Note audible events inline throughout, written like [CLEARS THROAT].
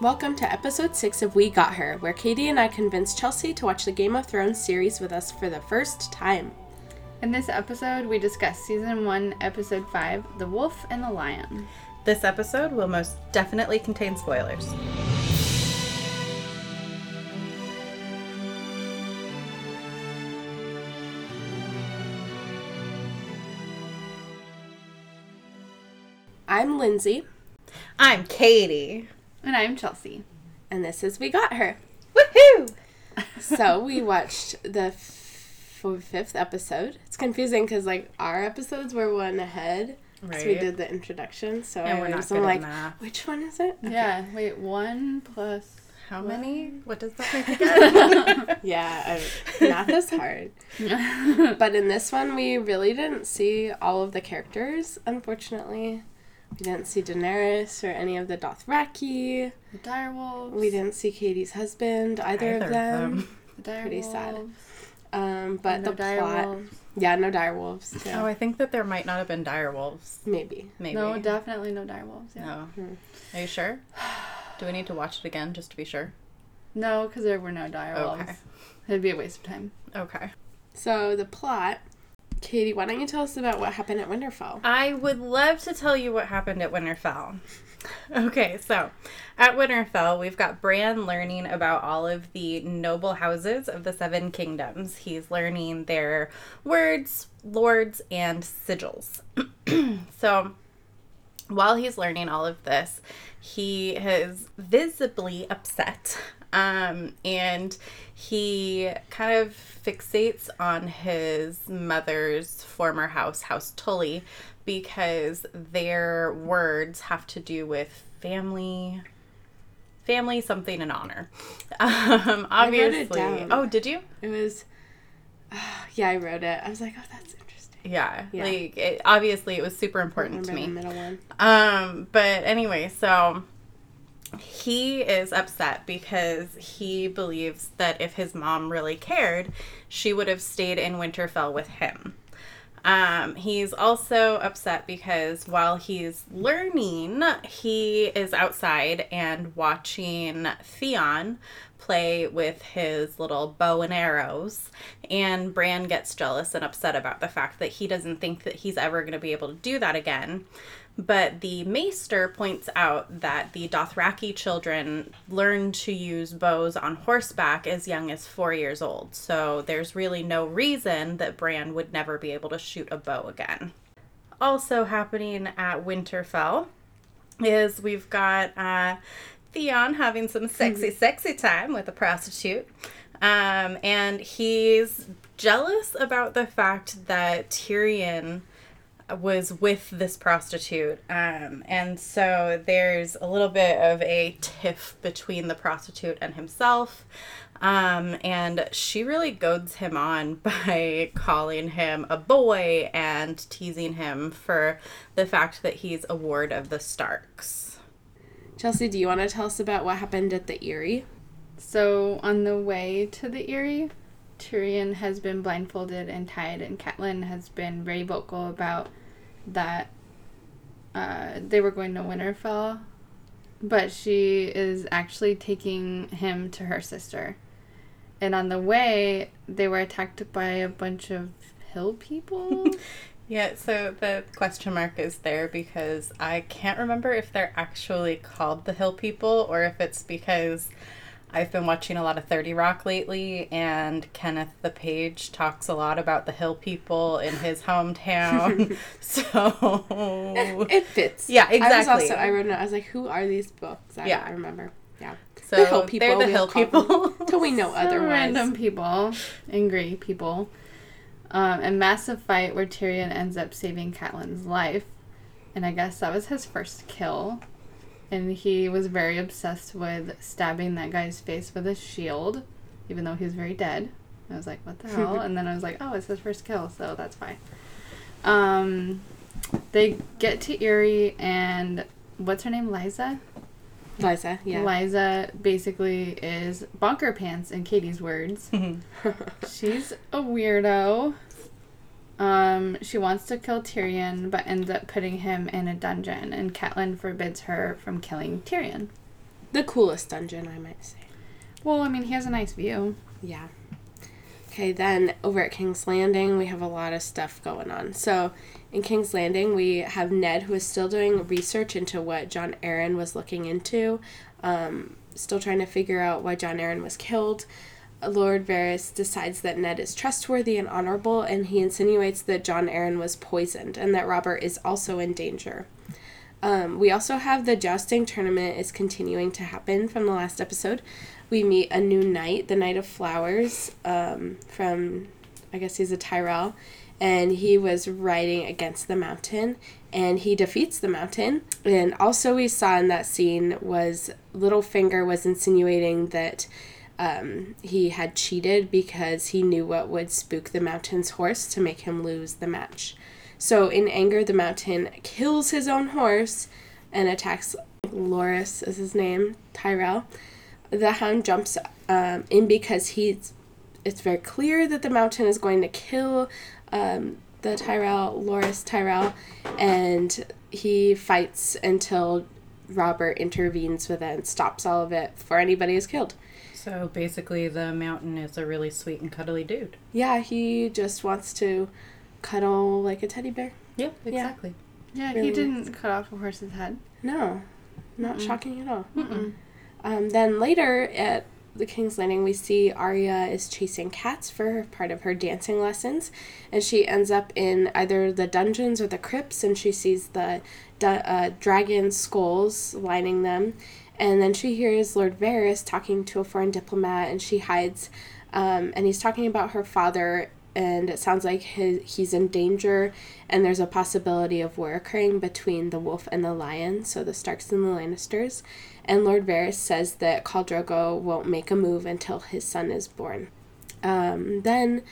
Welcome to episode 6 of We Got Her, where Katie and I convinced Chelsea to watch the Game of Thrones series with us for the first time. In this episode, we discuss season 1, episode 5, The Wolf and the Lion. This episode will most definitely contain spoilers. I'm Lindsay, I'm Katie. And I'm Chelsea. and this is We Got Her. Woohoo! [LAUGHS] So we watched the f- fifth episode. It's confusing because like our episodes were one ahead. So we did the introduction. So And I we're not was good at like, math. which one is it? Yeah, wait, 1 plus. How many? What does that [LAUGHS] make again? [LAUGHS] Yeah, I, math is hard. But in this one, we really didn't see all of the characters, unfortunately. We didn't see Daenerys or any of the Dothraki. The direwolves. We didn't see Katie's husband, either, Either of them. The direwolves. pretty sad. Um, but no the plot, direwolves. yeah, no direwolves. Yeah, Oh, I think that there might not have been dire wolves. maybe. Maybe. No, definitely no direwolves. Yeah. No. Hmm. Are you sure? Do we need to watch it again just to be sure? No, because there were no direwolves. Okay. It'd be a waste of time. Okay. So the plot, Katie, why don't you tell us about what happened at Winterfell? I would love to tell you what happened at Winterfell. Okay, so at Winterfell, we've got Bran learning about all of the noble houses of the Seven Kingdoms. He's learning their words, lords, and sigils. [CLEARS THROAT] so while he's learning all of this, he is visibly upset. Um, and he kind of fixates on his mother's former house, House Tully, because their words have to do with family, family, something, and honor. [LAUGHS] Um, I wrote it obviously. down. Oh, did you? It was, [SIGHS] yeah, I wrote it. I was like, oh, that's interesting. Yeah, Yeah. like it, obviously it was super important to me. middle one. Um, but anyway, so he is upset because he believes that if his mom really cared, she would have stayed in Winterfell with him. Um, he's also upset because while he's learning, he is outside and watching Theon play with his little bow and arrows. And Bran gets jealous and upset about the fact that he doesn't think that he's ever going to be able to do that again. But the maester points out that the Dothraki children learn to use bows on horseback as young as four years old. So there's really no reason that Bran would never be able to shoot a bow again. Also happening at Winterfell is we've got uh, Theon having some sexy, sexy time with a prostitute. Um, and he's jealous about the fact that Tyrion was with this prostitute. Um, and so there's a little bit of a tiff between the prostitute and himself. Um, and she really goads him on [LAUGHS] by calling him a boy and teasing him for the fact that he's a ward of the Starks. Chelsea, do you want to tell us about what happened at the Eyrie? So, on the way to the Eyrie, Tyrion has been blindfolded and tied, and Catelyn has been very vocal about that uh, they were going to Winterfell, but she is actually taking him to her sister. And on the way, they were attacked by a bunch of hill people. [LAUGHS] Yeah, so the question mark is there because I can't remember if they're actually called the Hill People or if it's because I've been watching a lot of 30 Rock lately and Kenneth the Page talks a lot about the Hill People in his hometown. [LAUGHS] [LAUGHS] so It fits. Yeah, I was exactly. also, I wrote it. I was like, who are these books? I, Yeah. I remember. Yeah. so the Hill People. they're the Hill People. [LAUGHS] Till we know Some otherwise. random people, angry people. Um, a massive fight where Tyrion ends up saving Catelyn's life, and I guess that was his first kill. And he was very obsessed with stabbing that guy's face with a shield, even though he was very dead. I was like, what the hell? [LAUGHS] and then I was like, oh, it's his first kill, so that's fine. Um, they get to Eyrie, and what's her name? Lysa? Lysa, yeah. Lysa basically is bonker pants in Katie's words. [LAUGHS] She's a weirdo. Um, she wants to kill Tyrion, but ends up putting him in a dungeon, and Catelyn forbids her from killing Tyrion. the coolest dungeon, I might say. Well, I mean, he has a nice view. Yeah. Okay, then over at King's Landing, we have a lot of stuff going on. So, in King's Landing, we have Ned, who is still doing research into what Jon Arryn was looking into, um, still trying to figure out why Jon Arryn was killed. Lord Varys decides that Ned is trustworthy and honorable, and he insinuates that Jon Arryn was poisoned and that Robert is also in danger. Um, we also have the jousting tournament is continuing to happen from the last episode. We meet a new knight, the Knight of Flowers, um, from I guess he's a Tyrell, and he was riding against the mountain, and he defeats the mountain. And also, we saw in that scene was Littlefinger was insinuating that um, he had cheated because he knew what would spook the mountain's horse to make him lose the match. So, in anger, the mountain kills his own horse and attacks Loras, is his name, Tyrell. The hound jumps um, in because he's. It's very clear that the mountain is going to kill um, the Tyrell, Loras Tyrell, and he fights until Robert intervenes with it and stops all of it before anybody is killed. So basically, the mountain is a really sweet and cuddly dude. Yeah, he just wants to cuddle like a teddy bear. Yep, exactly. Yeah, Really he didn't cut off a horse's head. No, not Mm-mm. shocking at all. Um, then later at the King's Landing, we see Arya is chasing cats for part of her dancing lessons, and she ends up in either the dungeons or the crypts, and she sees the du- uh, dragon skulls lining them, and then she hears Lord Varys talking to a foreign diplomat, and she hides, um, and he's talking about her father. And it sounds like his, he's in danger, and there's a possibility of war occurring between the wolf and the lion, so the Starks and the Lannisters and Lord Varys says that Khal Drogo won't make a move until his son is born. Um, then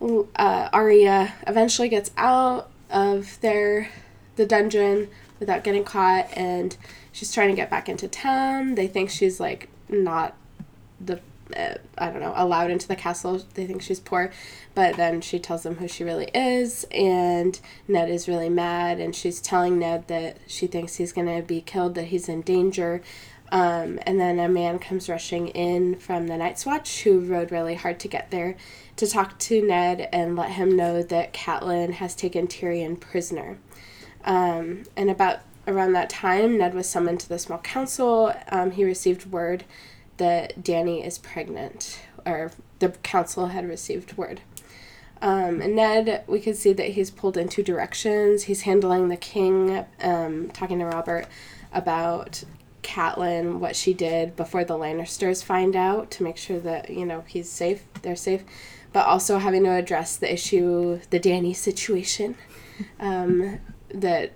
uh, Arya eventually gets out of their the dungeon without getting caught, and she's trying to get back into town. They think she's like not the uh, I don't know allowed into the castle. They think she's poor, but then she tells them who she really is, and Ned is really mad, and she's telling Ned that she thinks he's gonna be killed, that he's in danger. Um, and then a man comes rushing in from the Night's Watch who rode really hard to get there to talk to Ned and let him know that Catelyn has taken Tyrion prisoner. Um, and about around that time, Ned was summoned to the small council. Um, he received word that Dany is pregnant, or the council had received word. Um, and Ned, we could see that he's pulled in two directions. He's handling the king, um, talking to Robert about Catelyn, what she did before the Lannisters find out to make sure that, you know, he's safe, they're safe, but also having to address the issue, the Dany situation [LAUGHS] um, that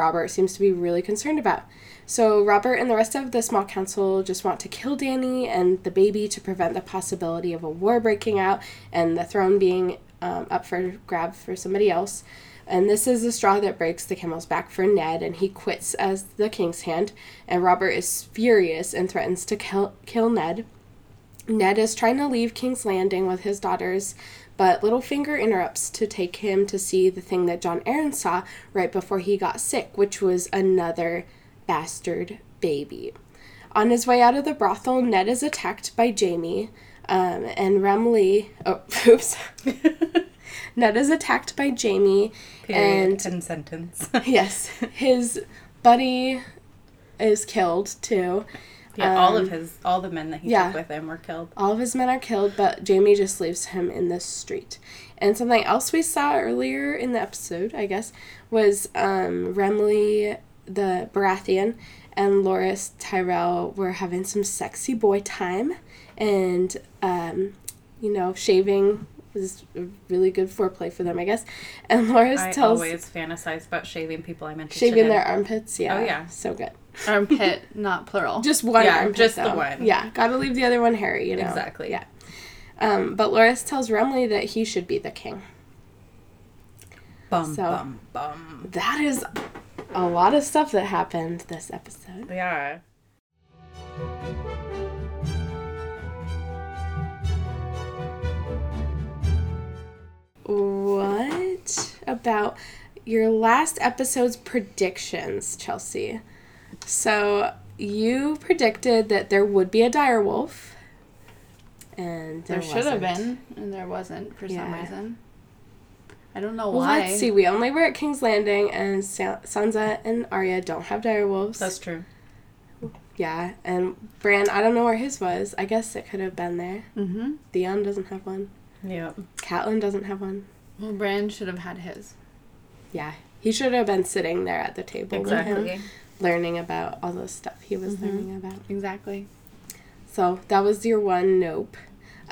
Robert seems to be really concerned about. So Robert and the rest of the small council just want to kill Dany and the baby to prevent the possibility of a war breaking out and the throne being um, up for grab for somebody else. And this is the straw that breaks the camel's back for Ned, and he quits as the king's hand. And Robert is furious and threatens to kill, kill Ned. Ned is trying to leave King's Landing with his daughters, but Littlefinger interrupts to take him to see the thing that Jon Arryn saw right before he got sick, which was another bastard baby. On his way out of the brothel, Ned is attacked by Jaime, um, and Renly. Oh, [LAUGHS] oops. [LAUGHS] Ned is attacked by Jaime, Period. and End sentence. [LAUGHS] yes, his buddy is killed too. Yeah, all of Um, his, all the men that he yeah. took with him were killed. All of his men are killed, but Jaime just leaves him in the street. And something else we saw earlier in the episode, I guess, was um, Renly, the Baratheon, and Loras Tyrell were having some sexy boy time. And, um, you know, shaving was really good foreplay for them, I guess. And Loras I tells I always fantasize about shaving people I meant to shaving shit their armpits. Yeah. Oh, yeah. So good. Armpit, not plural. [LAUGHS] Just one Yeah, armpit. just the one. Yeah. Gotta leave the other one hairy, you know. Exactly. Yeah. Um, but Loras tells Renly that he should be the king. Bum, So- bum, bum. That is a lot of stuff that happened this episode. Yeah. What about your last episode's predictions, Chelsea? So you predicted that there would be a dire wolf. And there, There should have been, and there wasn't for some reason. I don't know Well, why. let's see. We only were at King's Landing, and Sa- Sansa and Arya don't have dire wolves. That's true. yeah, and Bran, I don't know where his was. I guess it could have been there. Mm-hmm. Theon doesn't have one. Yep. Catelyn doesn't have one. Well, Bran should have had his. Yeah, he should have been sitting there at the table with him, Exactly. learning about all the stuff he was Mhm. learning about. Exactly. So that was your one nope.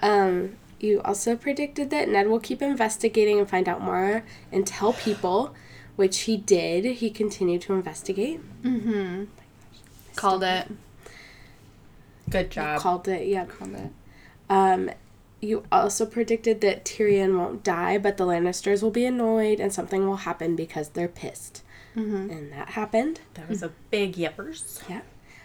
Um, you also predicted that Ned will keep investigating and find out more and tell people, which he did. He continued to investigate. Mm-hmm. Called it. Good You job. Called it, yeah. Called it. Um, you also predicted that Tyrion won't die, but the Lannisters will be annoyed and something will happen because they're pissed. Mm-hmm. And that happened. That was a big yippers.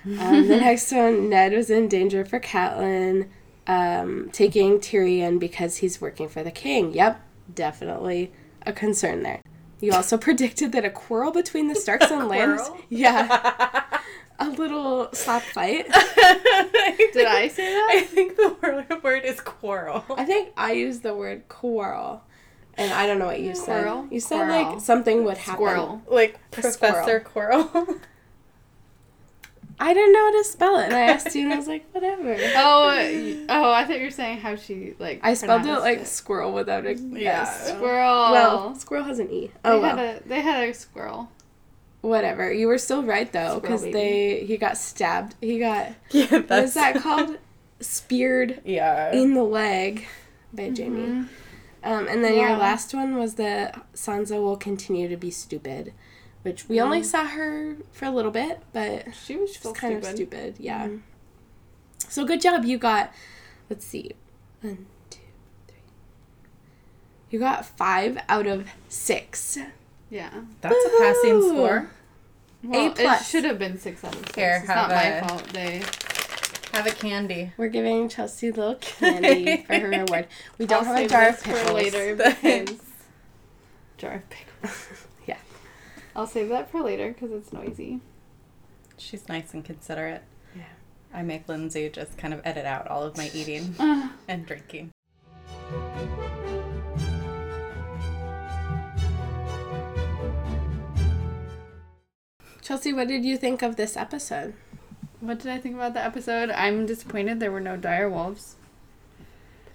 Um, the [LAUGHS] next one, Ned was in danger for Catelyn, um, taking Tyrion because he's working for the king. Yep, definitely a concern there. You also [LAUGHS] predicted that a quarrel between the Starks and Lannisters. Yeah, [LAUGHS] a little slap fight. [LAUGHS] Did I say that? I think the word, word is quarrel. I think I used the word quarrel, and I don't know what you said. You said Quarrel. like something would happen. Squirrel. Like A Professor Quirrell. [LAUGHS] I didn't know how to spell it, and I asked you, and I was like, whatever. [LAUGHS] Oh, uh, y- oh! I thought you were saying how she like. I spelled it like squirrel without a Yeah. Squirrel. Well, squirrel has an E. Oh, they Oh had well. a they had a squirrel. Whatever. You were still right though, because they he got stabbed. He got [LAUGHS] yeah, that's what is that called? Speared Yeah. in the leg by Jaime. Mhm. Um, and then your last one was that Sansa will continue to be stupid, which we only Mm. saw her for a little bit, but She was kind stupid. of stupid. Yeah. Mhm. So good job. You got. Let's see. One, two, three. You got five out of six. Yeah. That's a passing score. Well, plus. It should have been six out of six. Here, it's have not my a- fault. They. Have a candy. We're giving Chelsea a little [LAUGHS] candy for her reward. We don't I'll have a jar of pickles. for later [LAUGHS] because jar of pickles. [LAUGHS] Yeah. I'll save that for later because it's noisy. She's nice and considerate. Yeah. I make Lindsay just kind of edit out all of my eating and drinking. Chelsea, what did you think of this episode? what did I think about the episode? I'm disappointed there were no dire wolves.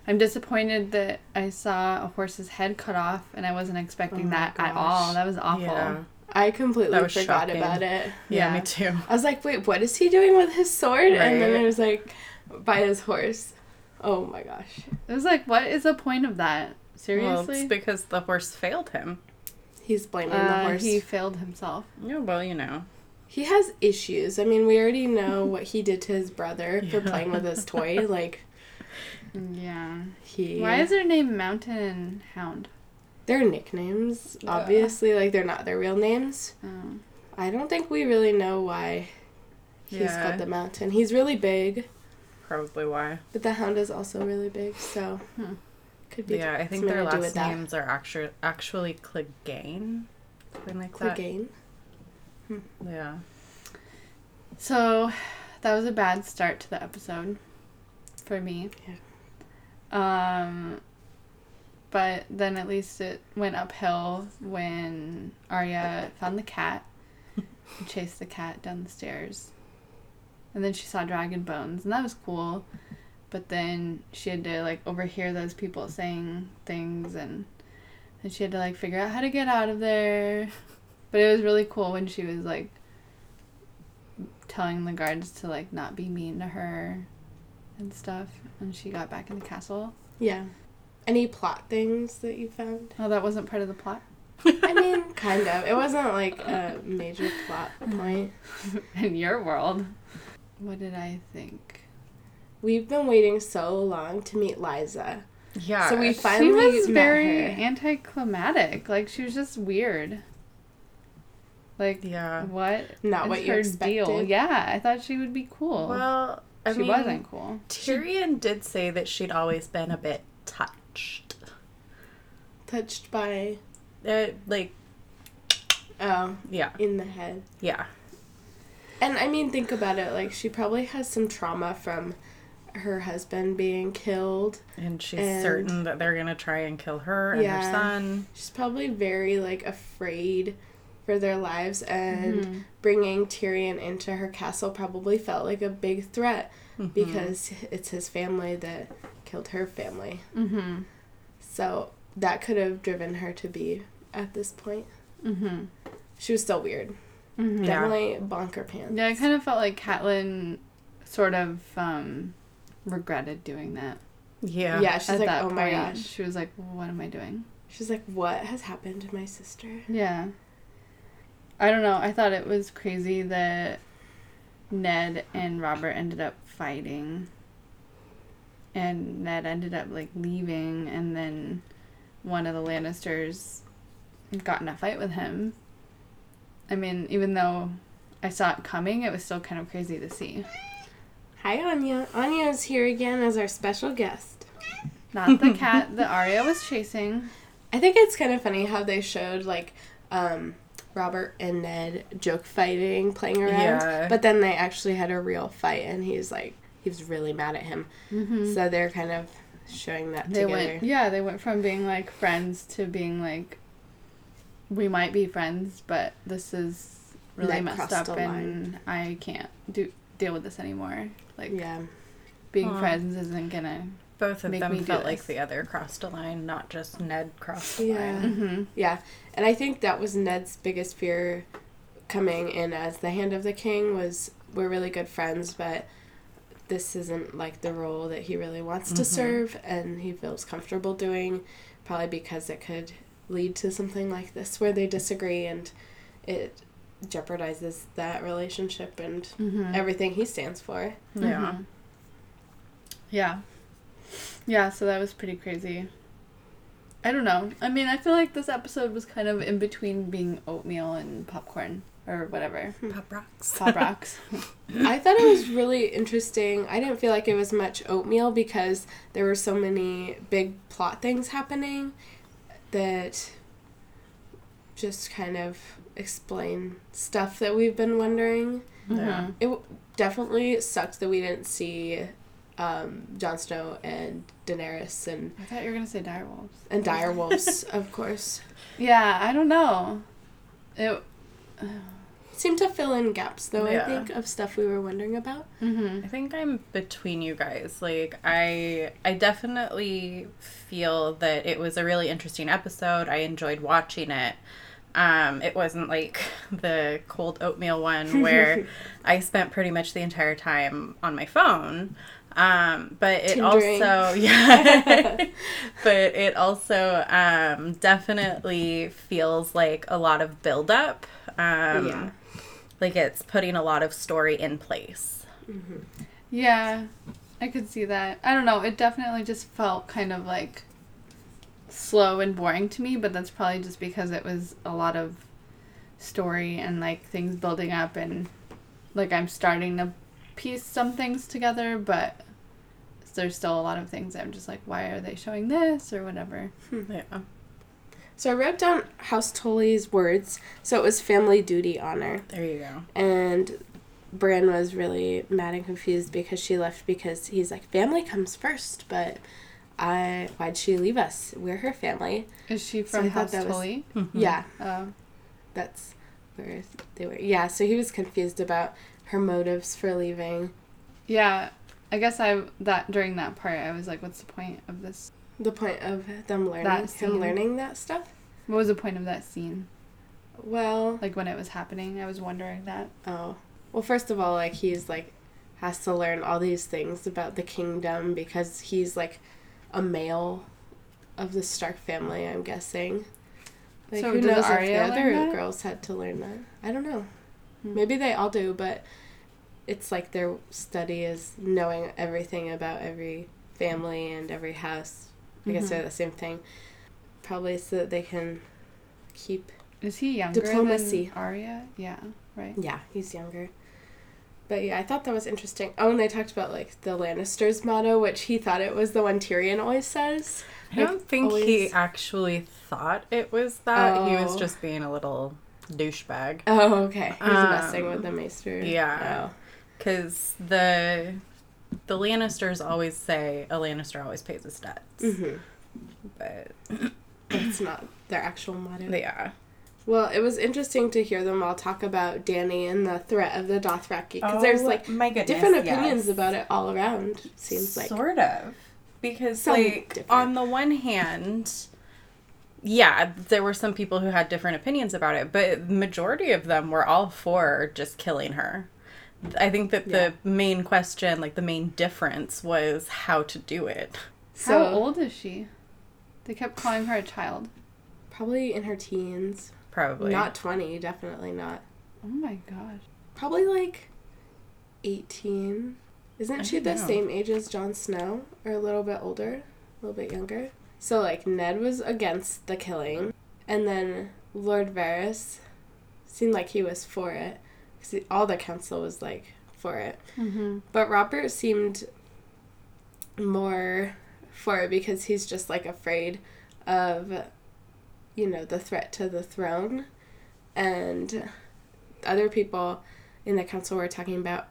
I'm disappointed that I saw a horse's head cut off and I wasn't expecting Oh my that at all. That was awful. Yeah. I completely That was forgot shocking. about it. Yeah, Yeah. me too. I was like, wait, what is he doing with his sword? And then Right. it was like, by his horse. Oh my gosh. It was like, what is the point of that? Well, Seriously? it's because the horse failed him. He's blaming the Uh, horse. he He... failed himself. Yeah, well, you know. He has issues. I mean, we already know [LAUGHS] what he did to his brother for playing with his toy. [LAUGHS] Like, Yeah. he. Why is their name Mountain Hound? Their nicknames, Yeah. obviously, like, they're not their real names. Oh. I don't think we really know why he's Yeah. called the mountain. He's really big, Probably why. but the hound is also really big, so Hmm. Could be Yeah, I think their last with that. names are actually actually Clegane. Something like that. Clegane. Yeah. So, that was a bad start to the episode for me. Yeah. Um, but then at least it went uphill when Arya found the cat and chased the cat down the stairs. And then she saw dragon bones, and that was cool. But then she had to like overhear those people saying things, and then she had to like figure out how to get out of there. But it was really cool when she was like telling the guards to like not be mean to her and stuff and she got back in the castle Yeah. Any plot things that you found? oh that wasn't part of the plot I mean, kind of. It wasn't like a major plot point. [LAUGHS] in your world what did i think We've been waiting so long to meet Lysa. Yeah. So we finally she finally was met very her. anticlimactic like she was just weird like Yeah. what Not is what you her expected. deal yeah i thought she would be cool Well, I she mean, wasn't cool Tyrion did say that she'd always been a bit touched. Touched by Uh, like, oh yeah, in the head. yeah. And I mean, think about it. Like, she probably has some trauma from her husband being killed. And she's And- certain that they're gonna try and kill her and Yeah. her son. She's probably very, like, afraid for their lives. And Mhm. bringing Tyrion into her castle probably felt like a big threat Mhm. because it's his family that killed her family. Mm-hmm. So that could have driven her to be at this point. Mm-hmm. She was still weird. Mm-hmm. Yeah. Definitely bonker pants. Yeah, I kind of felt like Catelyn sort of um, regretted doing that. yeah. Yeah, she's At like, that oh my point, gosh. she was like, "What am I doing?" She's like, what has happened to my sister? Yeah. I don't know. I thought it was crazy that Ned and Robert ended up fighting. And Ned ended up like leaving and then one of the Lannisters got in a fight with him. I mean, even though I saw it coming, it was still kind of crazy to see. Hi, Anya. Anya is here again as our special guest. Not the [LAUGHS] cat that Arya was chasing. I think it's kind of funny how they showed, like, um, Robert and Ned joke fighting, playing around. Yeah. But then they actually had a real fight, and he's like, he was really mad at him. Mm-hmm. So they're kind of showing that they together. went yeah they went from being like friends to being like we might be friends but this is really That messed up and i can't do deal with this anymore like yeah. being Aw. friends isn't gonna Both of Make them felt like the other crossed a line, not just Ned crossed the Yeah. line. mm-hmm. Yeah. And I think that was Ned's biggest fear coming in as the Hand of the King was we're really good friends, but this isn't like the role that he really wants to Mhm. serve and he feels comfortable doing, probably because it could lead to something like this where they disagree and it jeopardizes that relationship and Mm-hmm. everything he stands for. Yeah. Mhm. yeah yeah so that was pretty crazy i don't know i mean i feel like this episode was kind of in between being oatmeal and popcorn or whatever Pop rocks. pop rocks [LAUGHS] I thought it was really interesting. I didn't feel like it was much oatmeal because there were so many big plot things happening that just kind of explain stuff that we've been wondering. Yeah. Mhm. It w- definitely sucked that we didn't see um, Jon Snow and Daenerys and i thought you were gonna say direwolves and direwolves, [LAUGHS] of course. Yeah, I don't know. It. Seemed to fill in gaps, though. Yeah. I think of stuff we were wondering about. Mm-hmm. I think I'm between you guys. Like I I definitely feel that it was a really interesting episode. I enjoyed watching it. Um, it wasn't like the cold oatmeal one where [LAUGHS] I spent pretty much the entire time on my phone. Um, but it Tindering. also [LAUGHS] yeah [LAUGHS] but it also um, definitely feels like a lot of buildup. Um, Yeah. like it's putting a lot of story in place. Yeah, I could see that. I don't know. It definitely just felt kind of like slow and boring to me, but that's probably just because it was a lot of story and like things building up and like I'm starting to piece some things together, but there's still a lot of things that I'm just like, why are they showing this or whatever. Hmm, yeah. So I wrote down House Tully's words. So it was family duty honor. There you go. And Bran was really mad and confused because she left because he's like, family comes first, but I why'd she leave us? We're her family. Is she from thought House that was- Tully? Mm-hmm. Yeah, Oh. that's where they were. Yeah, so he was confused about her motives for leaving. Yeah, I guess I that during that part I was like, what's the point of this? The point of them learning That him learning that stuff. What was the point of that scene? Well, Like when it was happening, I was wondering that. Oh. Well, first of all, like he's like has to learn all these things about the kingdom because he's like a male of the Stark family, I'm guessing. Like So who knows if the other that? girls had to learn that? I don't know. Hmm. Maybe they all do, but it's like their study is knowing everything about every family and every house. I guess Mhm. they're the same thing. Probably so that they can keep Is he younger Diplomacy. than Arya? Yeah, right. Yeah, he's younger. But yeah, I thought that was interesting. Oh, and they talked about like the Lannisters motto, which he thought it was the one Tyrion always says. I don't Like, think he actually thought it was that. He was Oh. just being a little douchebag. Oh, okay. He's Um, messing with the maester. yeah. Oh. Because the the Lannisters always say a Lannister always pays his debts. hmm But it's not their actual motto. yeah. Well, it was interesting to hear them all talk about Dany and the threat of the Dothraki because oh, there's like Oh my goodness, different opinions yes. about it all around. Seems like sort of because Some like different. on the one hand yeah there were some people who had different opinions about it but the majority of them were all for just killing her i think that Yeah. the main question like the main difference was how to do it so How old is she? They kept calling her a child. Probably in her teens. Probably Not twenty, definitely not. Oh my gosh. Probably like eighteen. Isn't I she the know. same age as Jon Snow, or a little bit older, a little bit younger? So like Ned was against the killing, and then Lord Varys seemed like he was for it, because all the council was like for it. Mm-hmm. But Robert seemed more for it because he's just like afraid of, you know, the threat to the throne. And other people in the council were talking about,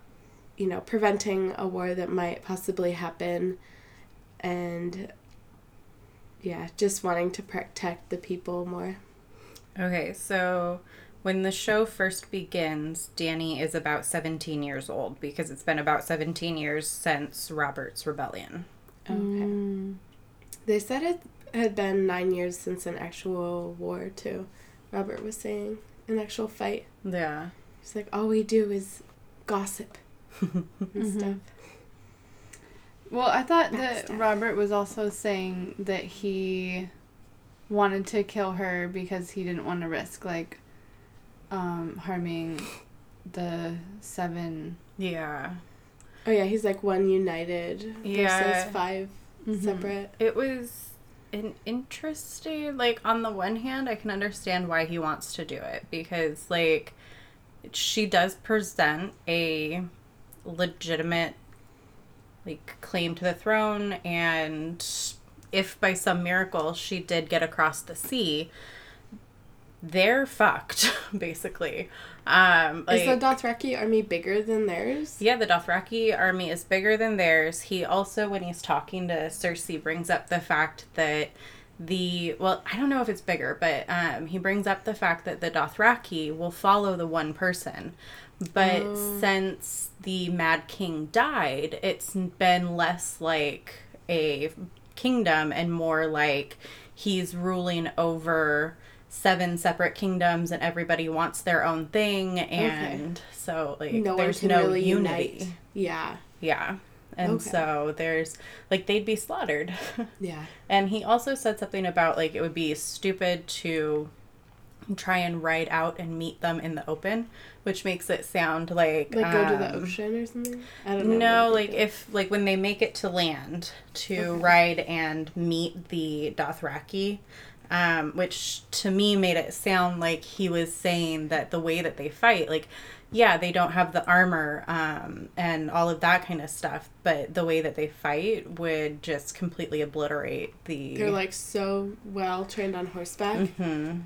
you know, preventing a war that might possibly happen. And yeah, just wanting to protect the people more. okay so when the show first begins dany is about 17 years old because it's been about 17 years since robert's rebellion Okay. Mm. They said it had been nine years since an actual war, too. Robert was saying an actual fight. yeah He's like, all we do is gossip [LAUGHS] and Mhm. stuff. Well, I thought that Backstab. Robert was also saying that he wanted to kill her because he didn't want to risk like um harming the seven yeah Oh yeah, he's like one united Yeah. versus 5 Mhm. separate. It was an interesting like on the one hand I can understand why he wants to do it because like she does present a legitimate like claim to the throne and if by some miracle she did get across the sea they're fucked [LAUGHS] basically um like, is the Dothraki army bigger than theirs? yeah, the Dothraki army is bigger than theirs. He also, when he's talking to Cersei, brings up the fact that the well, I don't know if it's bigger, but um, he brings up the fact that the Dothraki will follow the one person. But Oh. since the Mad King died, it's been less like a kingdom and more like he's ruling over seven separate kingdoms and everybody wants their own thing and so like no there's no really unity unite. Yeah. yeah and Okay. so there's like they'd be slaughtered [LAUGHS] Yeah. and he also said something about like it would be stupid to try and ride out and meet them in the open which makes it sound like Like go to the um, ocean or something? I don't know. no, like if like when they make it to land to Okay. ride and meet the Dothraki, um, which to me made it sound like he was saying that the way that they fight, like, yeah, they don't have the armor um, and all of that kind of stuff, but the way that they fight would just completely obliterate the. They're like so well trained on horseback. hmm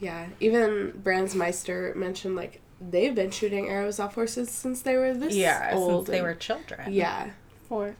Yeah. Even Brands maester mentioned like they've been shooting arrows off horses since they were this yeah, old. since they were children. Yeah. Fourth.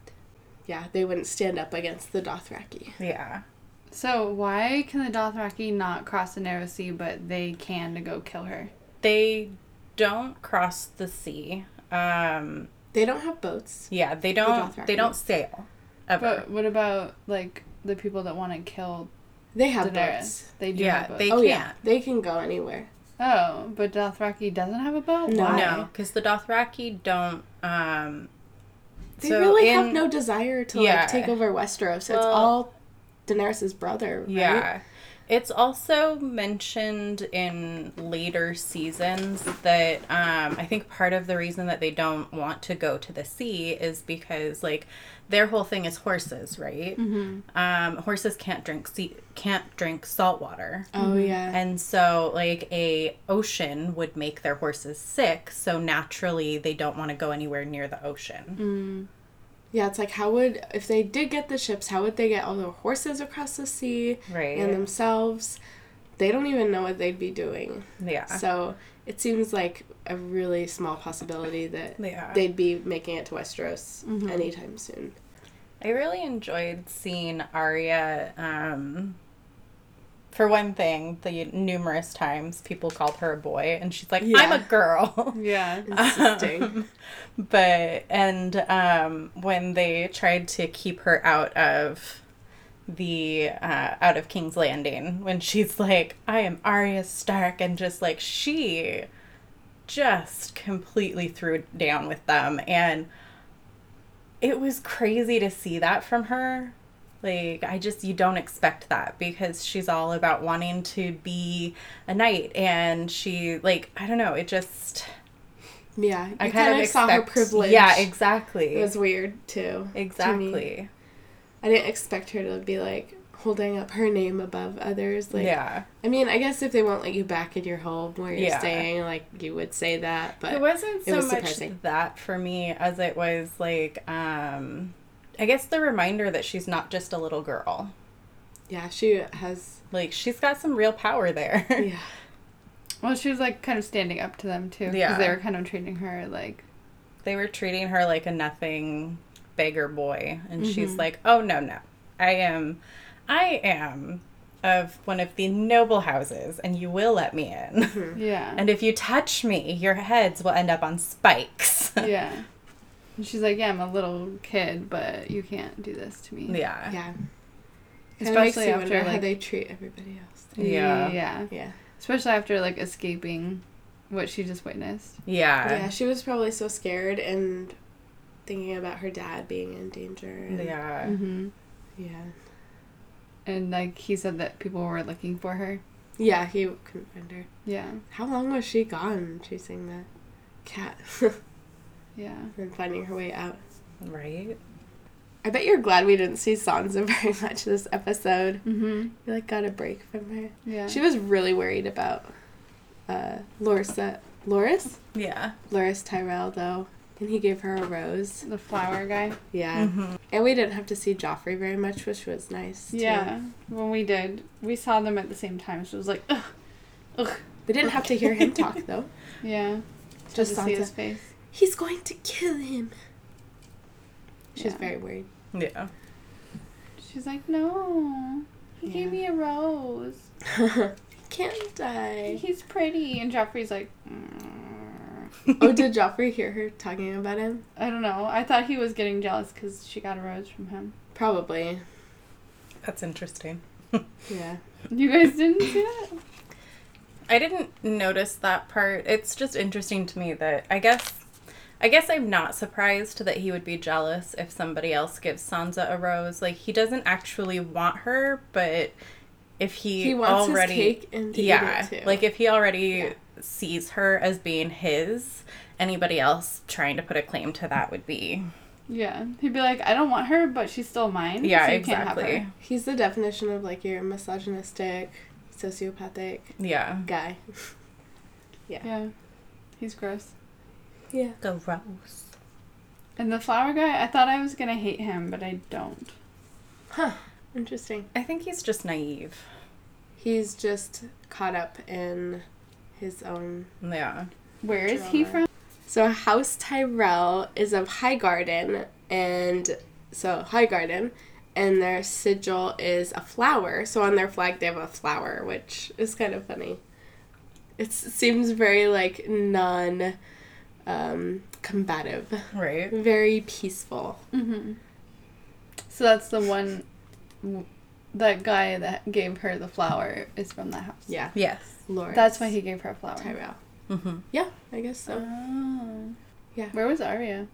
Yeah, they wouldn't stand up against the Dothraki. Yeah. So why can the Dothraki not cross the narrow sea, but they can to go kill her? They don't cross the sea. Um, They don't have boats. Yeah, they don't. Dothraki. They don't sail. Ever. But what about like the people that want to kill They have Daenerys? boats. They do Yeah, have boats. they- oh can't. yeah, they can go anywhere. Oh, but Dothraki doesn't have a boat. No. Why? no, because the Dothraki don't. Um, They so really have no desire to Yeah. like take over Westeros. it's Well- all Daenerys' brother. Right? Yeah. It's also mentioned in later seasons that um, I think part of the reason that they don't want to go to the sea is because like their whole thing is horses, right? Mm-hmm. Um, horses can't drink sea- can't drink salt water. Oh yeah. And so like a ocean would make their horses sick, so naturally they don't want to go anywhere near the ocean. Mm. Yeah, it's like how would if they did get the ships, how would they get all their horses across the sea Right. and themselves? they don't even know what they'd be doing. Yeah. So it seems like a really small possibility that yeah. they'd be making it to Westeros Mhm. anytime soon. I really enjoyed seeing Arya. Um, for one thing, the numerous times people called her a boy, and she's like, "I'm a girl." Yeah. [LAUGHS] Insisting. Um, but and um, when they tried to keep her out of the uh, out of King's Landing, when she's like, "I am Arya Stark," and just like she just completely threw down with them, and it was crazy to see that from her. Like, I just, you don't expect that because she's all about wanting to be a knight. And she, like, I don't know, it just, Yeah, you I kind, kind of of saw her expect- privilege. Yeah, exactly. It was weird too. to exactly. I didn't expect her to be like holding up her name above others. Like, yeah. I mean, I guess if they won't let you back in your home where you're Yeah. staying, like you would say that. But it wasn't it so was much surprising. that for me as it was like, um, I guess the reminder that she's not just a little girl. yeah, she has. Like, she's got some real power there. [LAUGHS] Yeah, Well, she was like kind of standing up to them too. Because Yeah. they were kind of treating her like. they were treating her like a nothing beggar boy and she's Mhm. like oh no no i am i am of one of the noble houses and you will let me in [LAUGHS] Yeah. and if you touch me your heads will end up on spikes [LAUGHS] yeah. And she's like, yeah, I'm a little kid, but you can't do this to me. yeah yeah. Kinda makes Especially you after wonder how they treat everybody else. Yeah. Yeah. Yeah. Especially after like escaping what she just witnessed. yeah Yeah, she was probably so scared and thinking about her dad being in danger. And, yeah Mm-hmm. Yeah. And like he said that people were looking for her. Yeah, he couldn't find her. Yeah. How long was she gone chasing the cat [LAUGHS] Yeah. and finding her way out? right I bet you're glad we didn't see Sansa [LAUGHS] very much this episode. Mm-hmm. You like got a break from her. Yeah. She was really worried about uh Lorsa Loris? yeah Loris Tyrell though. And he gave her a rose. the flower guy. Yeah. Mhm. And we didn't have to see Joffrey very much, which was nice. Too. Yeah. When we did, we saw them at the same time. So it was like, ugh, ugh. We didn't have to hear him talk though. [LAUGHS] Yeah. Just to see Sansa. his face. He's going to kill him. She's Yeah. very worried. yeah She's like, no. He Yeah. gave me a rose. [LAUGHS] he can't die. He's pretty. And Joffrey's like, mm. oh, did Joffrey hear her talking about him? I don't know. I thought he was getting jealous because she got a rose from him. Probably. that's interesting [LAUGHS] Yeah. You guys didn't see that? I didn't notice that part. It's just interesting to me that I guess I guess I'm not surprised that he would be jealous if somebody else gives Sansa a rose. Like he doesn't actually want her, but if he, He wants already his cake and to yeah, eat it too. like if he already Yeah. sees her as being his, anybody else trying to put a claim to that would be Yeah. He'd be like, I don't want her, but she's still mine. yeah, so you can't have exactly. her. He's the definition of like your misogynistic, sociopathic Yeah, guy. [LAUGHS] Yeah. Yeah. He's gross. Yeah. gross. And the flower guy, I thought I was gonna hate him, but I don't. Huh. Interesting. I think he's just naive. He's just caught up in his own. Yeah. Where is he from? So House Tyrell is of Highgarden, and so Highgarden, and their sigil is a flower. So on their flag they have a flower, which is kind of funny. It seems very like non um, combative, Right. very peaceful. Mm-hmm. So that's the one. That guy that gave her the flower is from that house. Yeah, Yes. Lord. That's why he gave her a flower. Tyrell. Mm-hmm. Yeah, I guess so. Oh. Yeah. Where was Arya?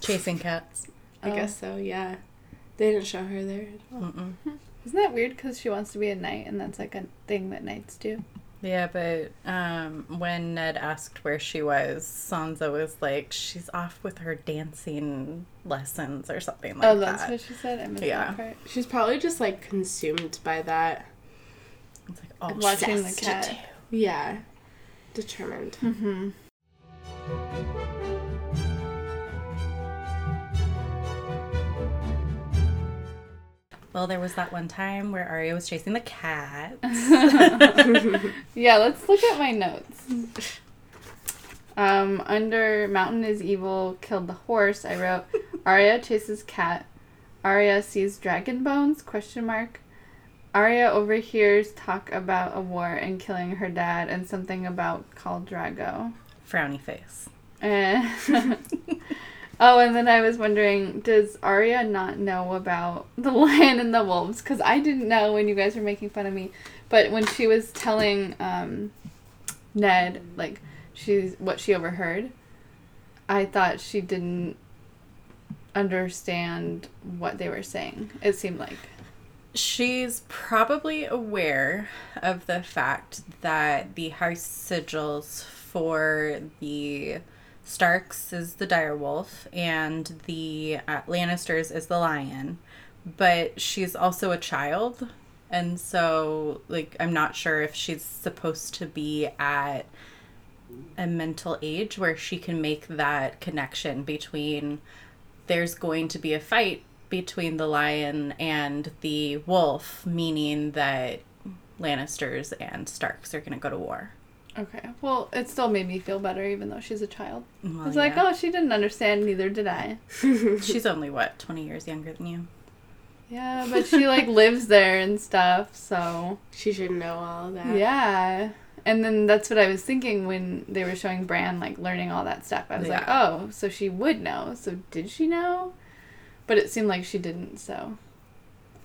Chasing cats. I Oh. guess so. Yeah, they didn't show her there at all. Mm-mm. Isn't that weird? Because she wants to be a knight, and that's like a thing that knights do. Yeah, but um, when Ned asked where she was, Sansa was like, "She's off with her dancing lessons or something like that." oh, that's that." what she said. I missed Yeah. that part. She's probably just like consumed by that. It's like, oh, Watching the cat. Yeah, determined. Mm-hmm. Well, there was that one time where Arya was chasing the cat. [LAUGHS] Yeah, let's look at my notes. Um, under Mountain is evil, killed the horse. I wrote Arya chases cat. Arya sees dragon bones? Question mark. Arya overhears talk about a war and killing her dad and something about Khal Drogo. Frowny face. Eh. [LAUGHS] oh, and then I was wondering, does Arya not know about [LAUGHS] the lion and the wolves? Because I didn't know when you guys were making fun of me. But when she was telling um, Ned, like, she's what she overheard, I thought she didn't understand what they were saying. It seemed like. She's probably aware of the fact that the house sigils for the Starks is the direwolf and the uh, Lannisters is the lion, but she's also a child, and so like I'm not sure if she's supposed to be at a mental age where she can make that connection between there's going to be a fight between the lion and the wolf, meaning that Lannisters and Starks are going to go to war. Okay. Well, it still made me feel better, even though she's a child. Well, It's like, yeah. oh, she didn't understand, neither did I. [LAUGHS] she's only what, 20 years younger than you? Yeah, but she like [LAUGHS] lives there and stuff, so She should know all that. yeah. And then that's what I was thinking when they were showing Bran like learning all that stuff. I was like, oh, so she would know. So did she know? But it seemed like she didn't. So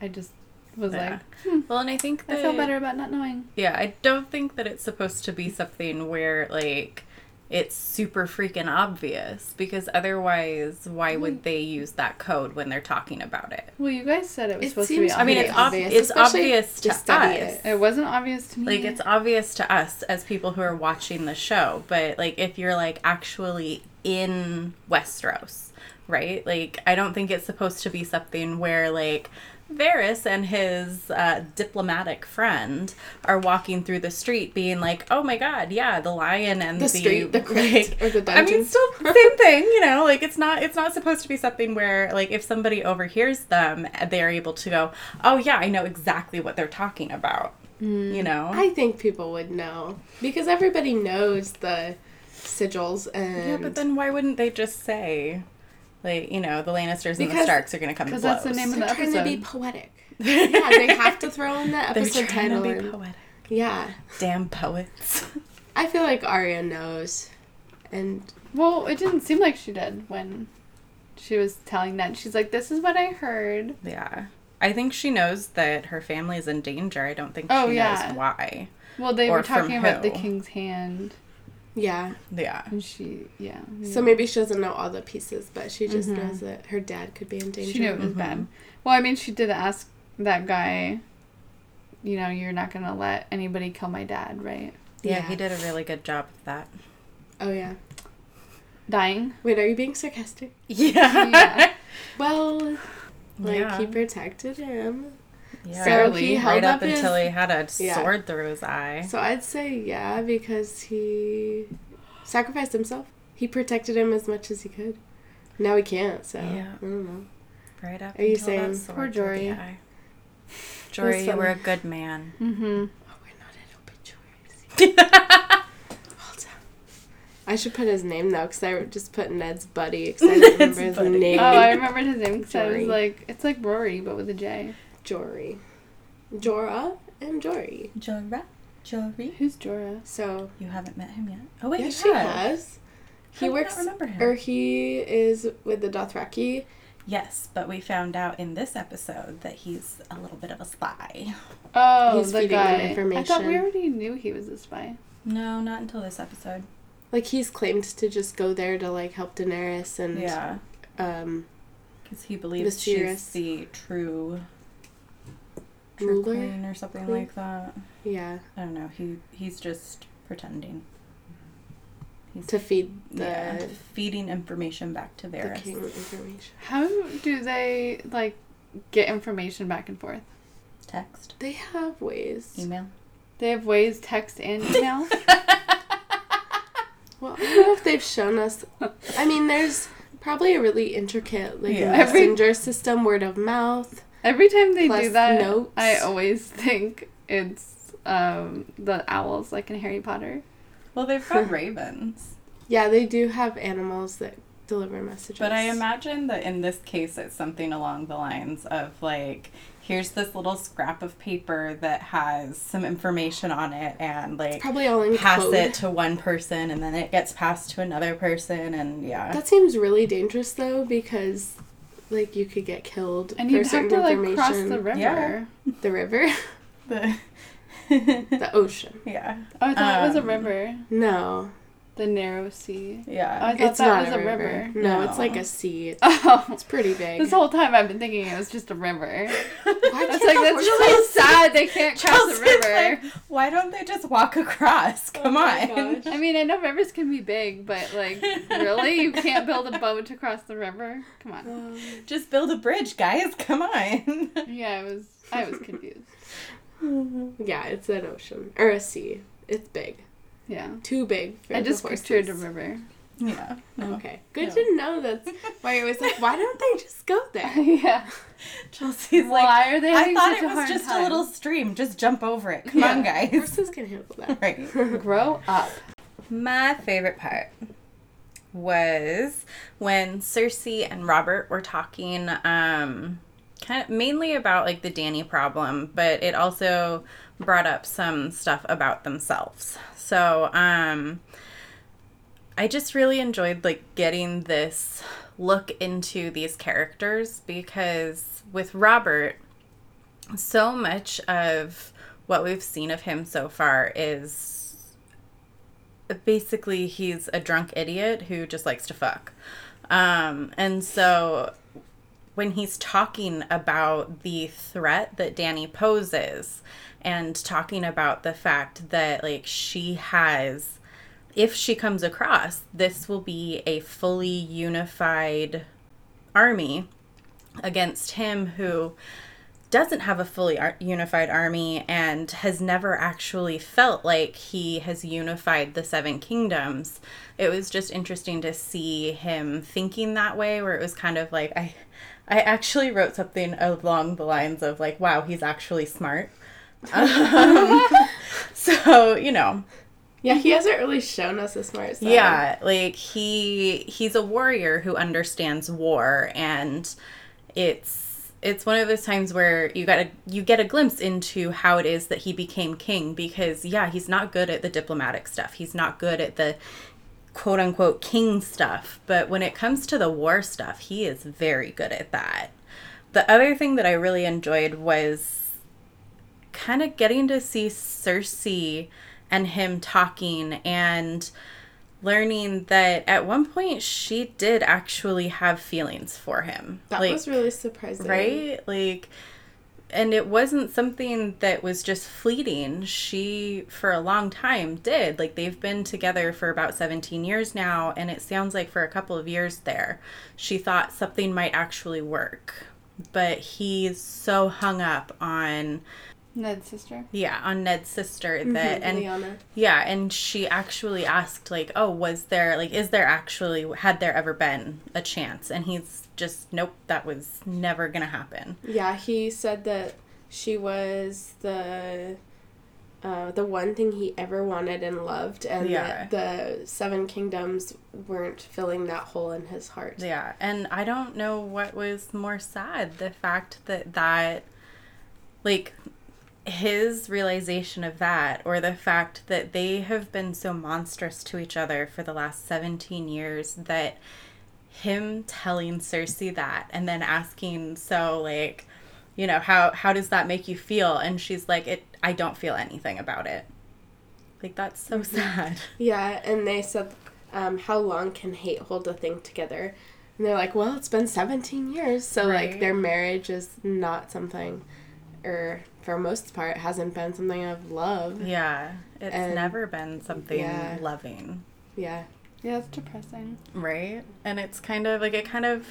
I just was Yeah. like, hmm. Hmm, Well, and I think I feel better about not knowing. Yeah, I don't think that it's supposed to be something where, like, it's super freaking obvious because otherwise, why hmm. would they use that code when they're talking about it? Well, you guys said it was It supposed to be. seems I mean, it's ob- obvious, it's obvious to to study us. it. It wasn't obvious to me. Like it's obvious to us as people who are watching the show, but like if you're like actually in Westeros, right? Like I don't think it's supposed to be something where like Varys and his uh, diplomatic friend are walking through the street being like, "Oh my god, yeah, the lion and The street, the crypt, or the dungeon." I mean, still same thing, you know. Like it's not it's not supposed to be something where like if somebody overhears them, they're able to go, "Oh yeah, I know exactly what they're talking about." You know. I think people would know because everybody knows the sigils and Yeah, but then why wouldn't they just say, like, you know, the Lannisters and the Starks are going to come to because blows? that's the name of they're the trying to be poetic. [LAUGHS] yeah, they have to throw in the [LAUGHS] They're episode trying title. to be in. poetic. Yeah, Damn poets. I feel like Arya knows, and Well, it didn't seem like she did when she was telling Ned. She's like, "This is what I heard." yeah. I think she knows that her family is in danger. I don't think Oh, she yeah. knows why. Well, they Or were talking from about the king's hand, yeah. Yeah. and she, yeah. So maybe she doesn't know all the pieces, but she just Mhm. knows that her dad could be in danger. she knew it was Mhm. bad. Well, I mean, she did ask that guy. You know, you're not gonna let anybody kill my dad, right? Yeah, Yeah. he did a really good job of that. Oh yeah. Dying. Wait, are you being sarcastic? [LAUGHS] Yeah. Yeah. Well, like Yeah. he protected him. Yeah. So Barely. he held right up, up his. until he had a Yeah. sword through his eye. So I'd say yeah because he sacrificed himself. He protected him as much as he could. Now he can't. So Yeah. I don't know. Right up Are you until that saying- sword Poor through the Jory. eye. [LAUGHS] Jory, you funny. were a good man. Mm-hmm. Oh, we're not [LAUGHS] at obituaries. Hold on. I should put his name though, because I just put Ned's buddy because I don't [LAUGHS] remember his buddy. name. Oh, I remembered his name because I was like, it's like Rory, but with a J. Jory, Jorah, and Jory. Jorah? Jory? Who's Jorah? So You haven't met him yet? Oh, wait, yes, she have. has. How He do you not works, remember him? or he is with the Dothraki. Yes, but we found out in this episode that he's a little bit of a spy. Oh, He's the feeding them guy. I thought we already knew he was a spy. No, not until this episode. Like he's claimed to just go there to like help Daenerys and Yeah, um because he believes Mysterious. she's the true, true ruler. queen or something Queen? like that. Yeah, I don't know. He he's just pretending. He's to feed the yeah, feeding information back to the Varys. king information. How do they like get information back and forth? Text, They have ways. email. They have ways, text and [LAUGHS] email. [LAUGHS] Well, I don't know if they've shown us. I mean, there's probably a really intricate like Yeah. Every- messenger system, word of mouth. Every time they Plus do that, notes. I always think it's um, the owls, like in Harry Potter. Well, they've got ravens. [LAUGHS] Yeah, they do have animals that deliver messages. But I imagine that in this case, it's something along the lines of like, here's this little scrap of paper that has some information on it, and like, probably all in pass code. it to one person, and then it gets passed to another person, and yeah. That seems really dangerous though, because like you could get killed And for you'd have certain to like information. cross the river. Yeah. The river, The [LAUGHS] the ocean. yeah, Oh, I thought it was a Um, river. No, The narrow sea. Oh, I yeah. thought it's that not was a a river. river. No, No. it's like a sea. [LAUGHS] It's, Oh, it's pretty [LAUGHS] big. this whole time I've been thinking it was just a river. Why [LAUGHS] That's like that's horses- so sad. They can't cross the river. like, Why don't they just walk across? Oh Come my on. gosh. I mean, I know rivers can be big, but like, really, you can't build a boat to cross the river? Come on. Um, Just build a bridge, guys. Come on. Yeah, I was, I was confused. yeah, it's an ocean or a sea. It's big, Yeah, too big. For I just horses. pictured a river. yeah. No. Okay, good No. to know. That's why I was like, why don't they just go there? [LAUGHS] yeah. Chelsea's like, Why are they I thought such it a was just time? a little stream. Just jump over it. Come on, Yeah. guys. Horses can handle that. [LAUGHS] Right. Grow up. My favorite part was when Cersei and Robert were talking um kind of mainly about like the Dany problem, but it also brought up some stuff about themselves. So, um I just really enjoyed like getting this look into these characters because with Robert so much of what we've seen of him so far is basically he's a drunk idiot who just likes to fuck. Um, and so when he's talking about the threat that Dany poses and talking about the fact that like she has if she comes across this will be a fully unified army against him who doesn't have a fully ar- unified army and has never actually felt like he has unified the seven kingdoms. It was just interesting to see him thinking that way where it was kind of like i i actually wrote something along the lines of like wow he's actually smart um, [LAUGHS] so you know Yeah, he hasn't really shown us a smart side. yeah, like he he's a warrior who understands war and it's it's one of those times where you got a you get a glimpse into how it is that he became king because yeah, he's not good at the diplomatic stuff. He's not good at the quote unquote king stuff, but when it comes to the war stuff, he is very good at that. The other thing that I really enjoyed was kind of getting to see Cersei and him talking and learning that at one point she did actually have feelings for him. That like, was really surprising. right? Like and it wasn't something that was just fleeting. She for a long time did. Like they've been together for about 17 years now and it sounds like for a couple of years there she thought something might actually work. But he's so hung up on Ned's sister. yeah, on Ned's sister that and Lyanna. yeah, and she actually asked like, "Oh, was there like is there actually had there ever been a chance?" And he's just, "Nope, that was never going to happen." Yeah, he said that she was the uh, the one thing he ever wanted and loved, and Yeah. that the Seven Kingdoms weren't filling that hole in his heart. Yeah, and I don't know what was more sad, the fact that that like his realization of that or the fact that they have been so monstrous to each other for the last 17 years that him telling Cersei that and then asking so like you know how how does that make you feel and she's like it I don't feel anything about it like that's so sad [LAUGHS] Yeah, and they said, um, "How long can hate hold a thing together?" And they're like, "Well, it's been seventeen years, so Right. like their marriage is not something, or for most part, hasn't been something of love." yeah it's And- never been something yeah. loving Yeah, Yeah, it's depressing. Right. And it's kind of like it kind of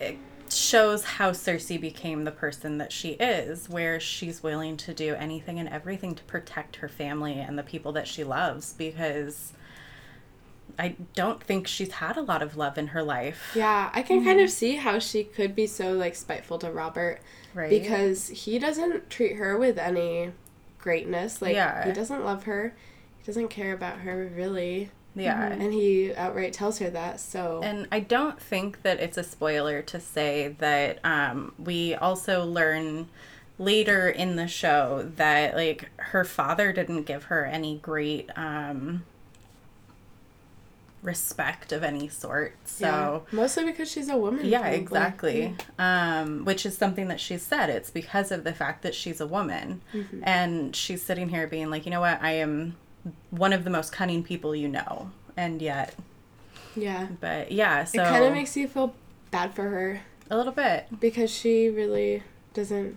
it shows how Cersei became the person that she is, where she's willing to do anything and everything to protect her family and the people that she loves because I don't think she's had a lot of love in her life. Yeah, I can kind of see how she could be so like spiteful to Robert Right. because he doesn't treat her with any greatness. Like Yeah. he doesn't love her. He doesn't care about her really. yeah. And he outright tells her that. So And I don't think that it's a spoiler to say that um, we also learn later in the show that like her father didn't give her any great um, respect of any sort. So yeah. mostly because she's a woman. yeah, probably. exactly. Um, which is something that she's said. It's because of the fact that she's a woman. Mm-hmm. And she's sitting here being like, you know what, I am one of the most cunning people you know. And yet, Yeah. but yeah, so it kind of makes you feel bad for her a little bit. because she really doesn't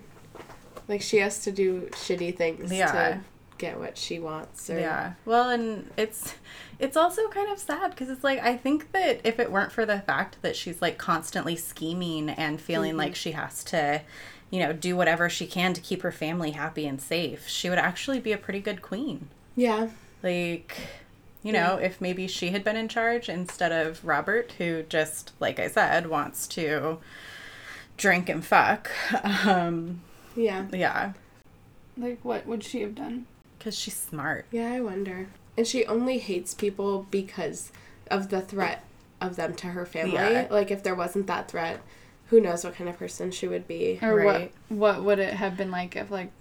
like she has to do shitty things Yeah. to get what she wants. Or, Yeah. Well, and it's it's also kind of sad because it's like I think that if it weren't for the fact that she's like constantly scheming and feeling like she has to, you know, do whatever she can to keep her family happy and safe, she would actually be a pretty good queen. Yeah. Like, you know, if maybe she had been in charge instead of Robert, who just, like I said, wants to drink and fuck. [LAUGHS] Um, Yeah. yeah, Like, what would she have done? because she's smart. Yeah, I wonder. And she only hates people because of the threat of them to her family. Yeah. Like if there wasn't that threat, who knows what kind of person she would be. Or Right. what what would it have been like if like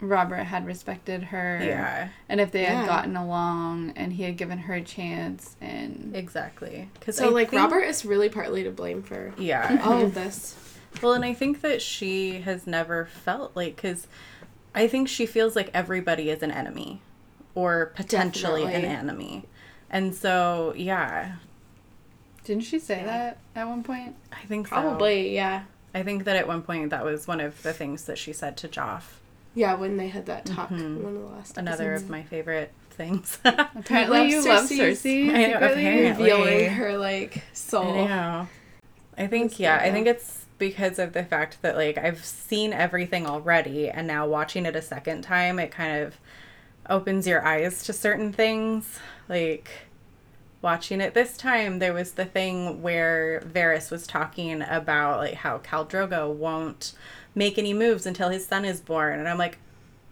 Robert had respected her? Yeah, And if they Yeah. had gotten along and he had given her a chance and exactly. Because So like Robert is really partly to blame for Yeah. all of this. Well, and I think that she has never felt like because I think she feels like everybody is an enemy or potentially an enemy. And so, yeah, didn't she say Yeah. that at one point? I think so. Probably, yeah. I think that at one point that was one of the things that she said to Joff. Yeah, when they had that talk Mhm. one of the last Another episodes. of my favorite things. [LAUGHS] Apparently you love Cersei's- Cersei. I know, apparently. revealing her like soul. I know. I think That's yeah, good, I think it's because of the fact that like I've seen everything already and now watching it a second time it kind of opens your eyes to certain things. Like watching it this time there was the thing where Varys was talking about like how Khal Drogo won't make any moves until his son is born and I'm like,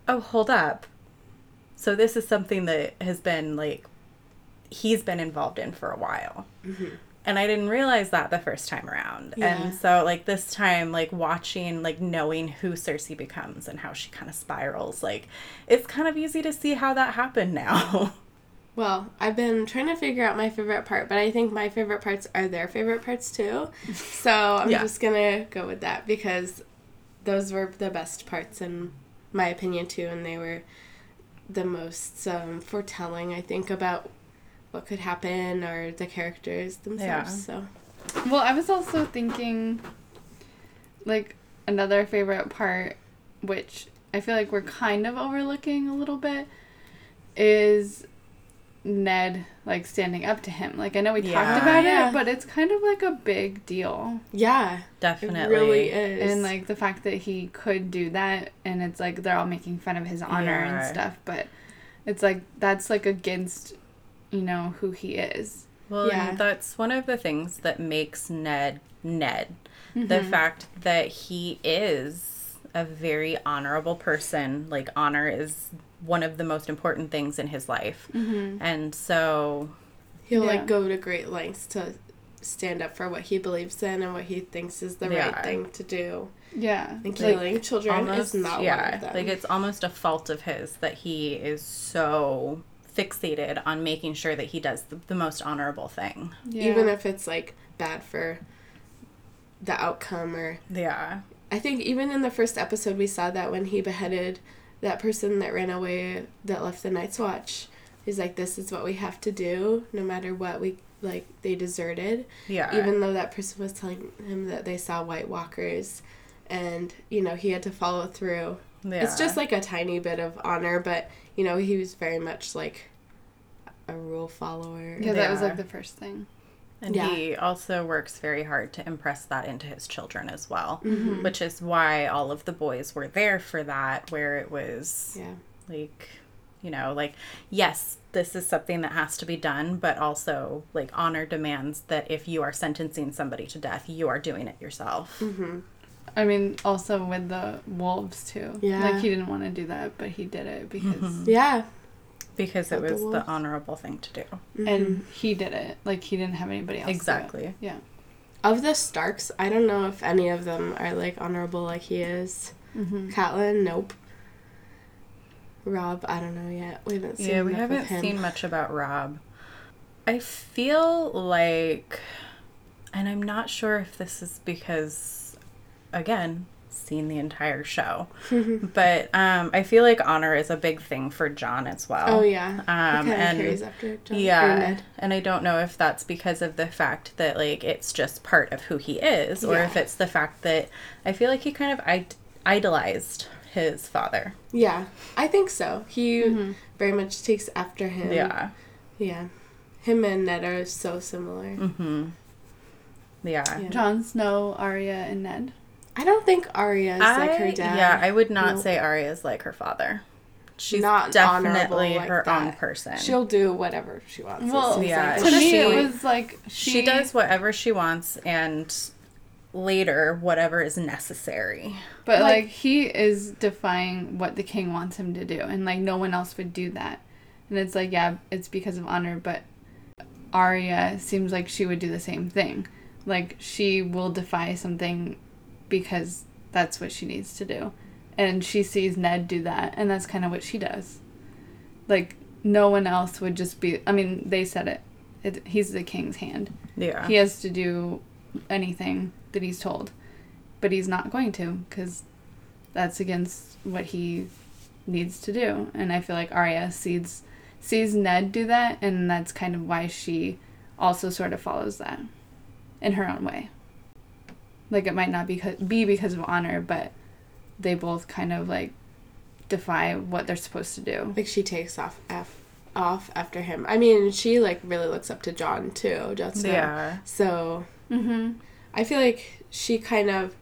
"Oh, hold up." So this is something that has been like he's been involved in for a while mm-hmm. And I didn't realize that the first time around. Yeah. And so like this time like watching like knowing who Cersei becomes and how she kind of spirals like it's kind of easy to see how that happened now. [LAUGHS] Well, I've been trying to figure out my favorite part, but I think my favorite parts are their favorite parts too. [LAUGHS] So I'm Yeah. just gonna go with that because those were the best parts in my opinion too, and they were the most um, foretelling, I think, about what could happen or the characters themselves. Yeah. So Well, I was also thinking, like, another favorite part, which I feel like we're kind of overlooking a little bit, is Ned, like, standing up to him. Like, I know we Yeah. talked about Yeah. it, but it's kind of like a big deal. yeah, Definitely. it really is. And, like, the fact that he could do that, and it's like they're all making fun of his honor Yeah. and stuff, but it's like that's, like, against, you know, who he is. Well, Yeah. and that's one of the things that makes Ned Ned. The Mm-hmm. fact that he is a very honorable person. Like honor is one of the most important things in his life. Mm-hmm. And so he'll Yeah. like go to great lengths to stand up for what he believes in and what he thinks is the Yeah. right thing to do. Yeah. And Like, killing children almost is not one yeah of them. like it's almost a fault of his that he is so fixated on making sure that he does the, the most honorable thing yeah. even if it's like bad for the outcome or yeah I think even in the first episode we saw that when he beheaded that person that ran away that left the Night's Watch. He's like, This is what we have to do, no matter what we like they deserted. yeah Even though that person was telling him that they saw White Walkers and, you know, he had to follow through. yeah. It's just like a tiny bit of honor, but you know, he was very much like a rule follower. Yeah, that was Yeah. like the first thing. and yeah. he also works very hard to impress that into his children as well Mhm. which is why all of the boys were there for that where it was Yeah. like You know, like, yes, this is something that has to be done, but also, like, honor demands that if you are sentencing somebody to death, you are doing it yourself. Mm-hmm. I mean, also with the wolves too. Yeah. Like he didn't want to do that, but he did it because Mhm. Yeah. Because it Not the was the honorable thing to do. Mhm. and he did it. Like he didn't have anybody else. do it. Exactly. Yeah. of the Starks, I don't know if any of them are like honorable like he is. Mm-hmm. Catelyn, nope. Rob, I don't know yet. We haven't seen. Yeah, we haven't him. seen much about Rob. I feel like, and I'm not sure if this is because, again, seen the entire show, [LAUGHS] but um, I feel like honor is a big thing for Jon as well. oh yeah. Um, and carries after Jon. yeah, Ned. and I don't know if that's because of the fact that like it's just part of who he is, or if it's the fact that I feel like he kind of id- idolized his father. Yeah, I think so. He Mm-hmm. very much takes after him. Yeah. Yeah. Him and Ned are so similar. Mm-hmm. Yeah. Yeah. Jon Snow, Arya, and Ned. I don't think Arya is like her dad. Yeah, I would not Nope. say Arya's like her father. She's Not definitely like her own person. She'll do whatever she wants. Well, seems yeah, like. to me, she- it was like she, she does whatever she wants and later whatever is necessary. But Like- like, he is defying what the king wants him to do, and like no one else would do that. And it's like, yeah, it's because of honor, but Arya seems like she would do the same thing. Like she will defy something because that's what she needs to do. And she sees Ned do that, and that's kind of what she does. Like no one else would just be I mean, they said it. it he's the king's hand. Yeah. He has to do anything that he's told, but he's not going to because that's against what he needs to do. And I feel like Arya sees sees Ned do that, and that's kind of why she also sort of follows that in her own way. Like it might not be be because of honor, but they both kind of like defy what they're supposed to do. like she takes off af- off after him. I mean, she like really looks up to Jon too. Jon Snow. Yeah. So Mm-hmm. I feel like she kind of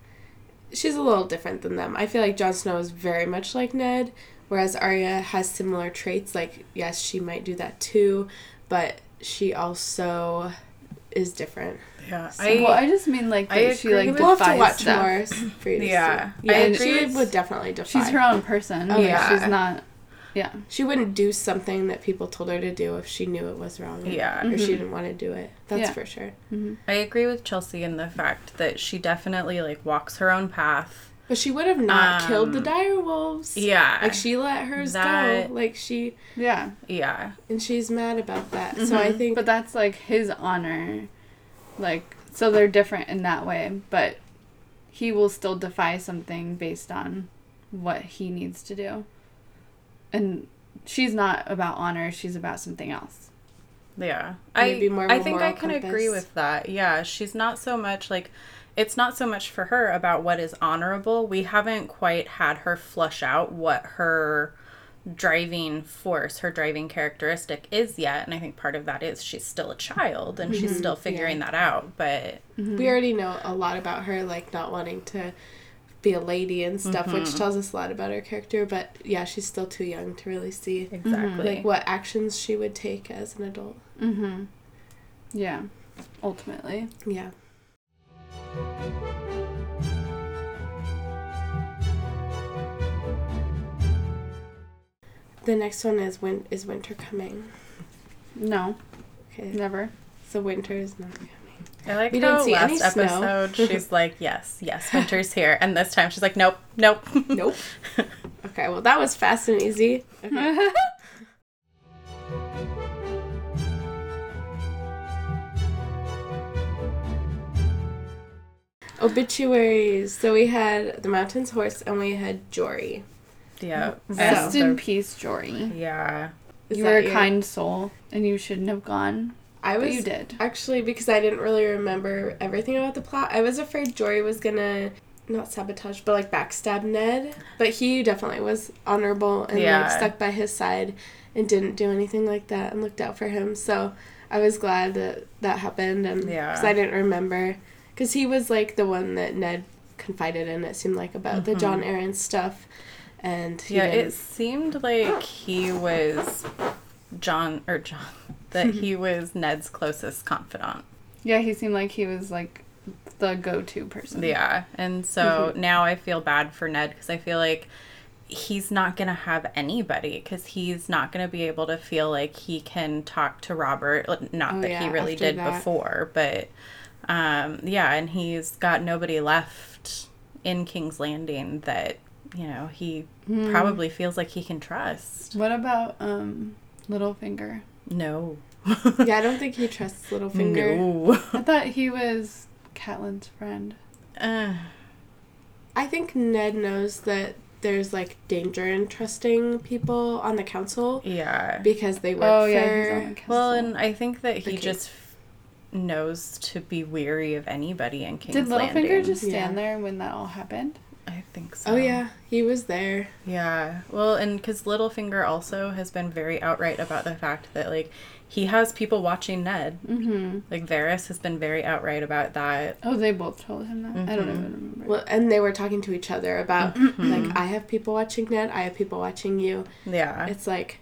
she's a little different than them. I feel like Jon Snow is very much like Ned, whereas Arya has similar traits. Like yes, she might do that too, but she also is different. Yeah. So- I, well, I just mean like I that she like with- We'll have to watch stuff. more for you to Yeah. see. Yeah, I and agree she would definitely defy. She's her own person. Oh, yeah. yeah. She's not. Yeah. She wouldn't do something that people told her to do if she knew it was wrong. Yeah. Or she Mhm. didn't want to do it. That's Yeah. for sure. Mm-hmm. I agree with Chelsea in the fact that she definitely like walks her own path. But she would have not killed the Um, dire wolves. Yeah. Like she let hers That- go. Like she Yeah. yeah. and she's mad about that. So I think But that's like his honor. Like, so they're different in that way, but he will still defy something based on what he needs to do. And she's not about honor, she's about something else. Yeah. Maybe I more of think I moral can agree with that. Yeah, she's not so much like it's not so much for her about what is honorable. We haven't quite had her flush out what her driving force, her driving characteristic is yet, and I think part of that is she's still a child and she's still figuring that out, but we already know a lot about her, like not wanting to be a lady and stuff, Mm-hmm. which tells us a lot about her character. But yeah, she's still too young to really see exactly. like what actions she would take as an adult. Mm-hmm. Yeah. Ultimately. Yeah. The next one is when is winter coming? No, Okay, never. so winter is not coming. I like We how didn't see any last snow. [LAUGHS] she's like, Yes, yes, winter's here and this time she's like, Nope, nope. [LAUGHS] Nope. Okay, well that was fast and easy. Okay. [LAUGHS] Obituaries. So we had the Mountain's Horse and we had Jory. Yeah. Rest So- in peace, Jory. Yeah. Is you were a your- kind soul, and you shouldn't have gone, I but was you did. actually because I didn't really remember everything about the plot. I was afraid Jory was gonna not sabotage, but like backstab Ned. But he definitely was honorable and Yeah. like stuck by his side and didn't do anything like that and looked out for him. So I was glad that that happened and Yeah. because I didn't remember because he was like the one that Ned confided in. It seemed like about the mm-hmm. Jon Arryn stuff. And he Yeah, it seemed like he was John or John [LAUGHS] that he [LAUGHS] was Ned's closest confidant. Yeah, he seemed like he was like the go-to person. Yeah, and so now I feel bad for Ned because I feel like he's not gonna have anybody because he's not gonna be able to feel like he can talk to Robert. Not Oh, that he really did that. before, but um, yeah, and he's got nobody left in King's Landing that you know he Hmm. probably feels like he can trust. What about um Littlefinger? No. [LAUGHS] yeah, I don't think he [LAUGHS] trusts Littlefinger. No. I thought he was Catelyn's friend. Uh, I think Ned knows that there's like danger in trusting people on the council yeah. because they work Oh for. yeah, he's on the castle. Well, and I think that he just knows to be weary of anybody in King's Did Littlefinger Landing. just stand Yeah. there when that all happened? I think so. oh yeah, he was there. Yeah. Well, and because Littlefinger also has been very outright about the fact that like he has people watching Ned. Mm-hmm. Like Varys has been very outright about that. Oh, they both told him that. I don't Mhm. even remember. Well, and they were talking to each other about like I have people watching Ned, I have people watching you. Yeah. It's like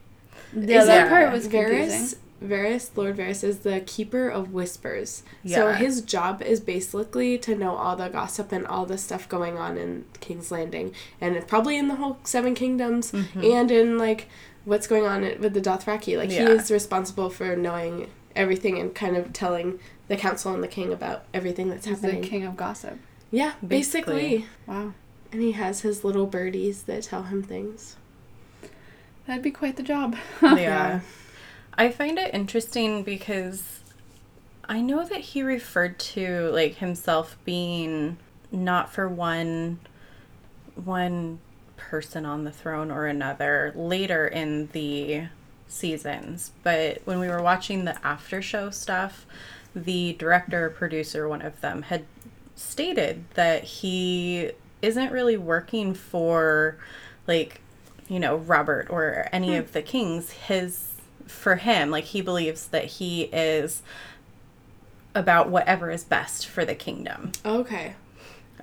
yeah, is that it- part was Varys. confusing. Varys, Lord Varys, is the keeper of whispers. Yeah. So his job is basically to know all the gossip and all the stuff going on in King's Landing, and probably in the whole Seven Kingdoms, mm-hmm. and in like what's going on with the Dothraki. Like Yeah. he is responsible for knowing everything and kind of telling the council and the king about everything that's He's the happening. king of gossip. Yeah, Basically. basically. Wow, And he has his little birdies that tell him things. that'd be quite the job. [LAUGHS] yeah. I find it interesting because I know that he referred to like himself being not for one one person on the throne or another later in the seasons. But when we were watching the after show stuff, the director producer, one of them, had stated that he isn't really working for like you know Robert or any hmm. of the kings his for him like he believes that he is about whatever is best for the kingdom Okay.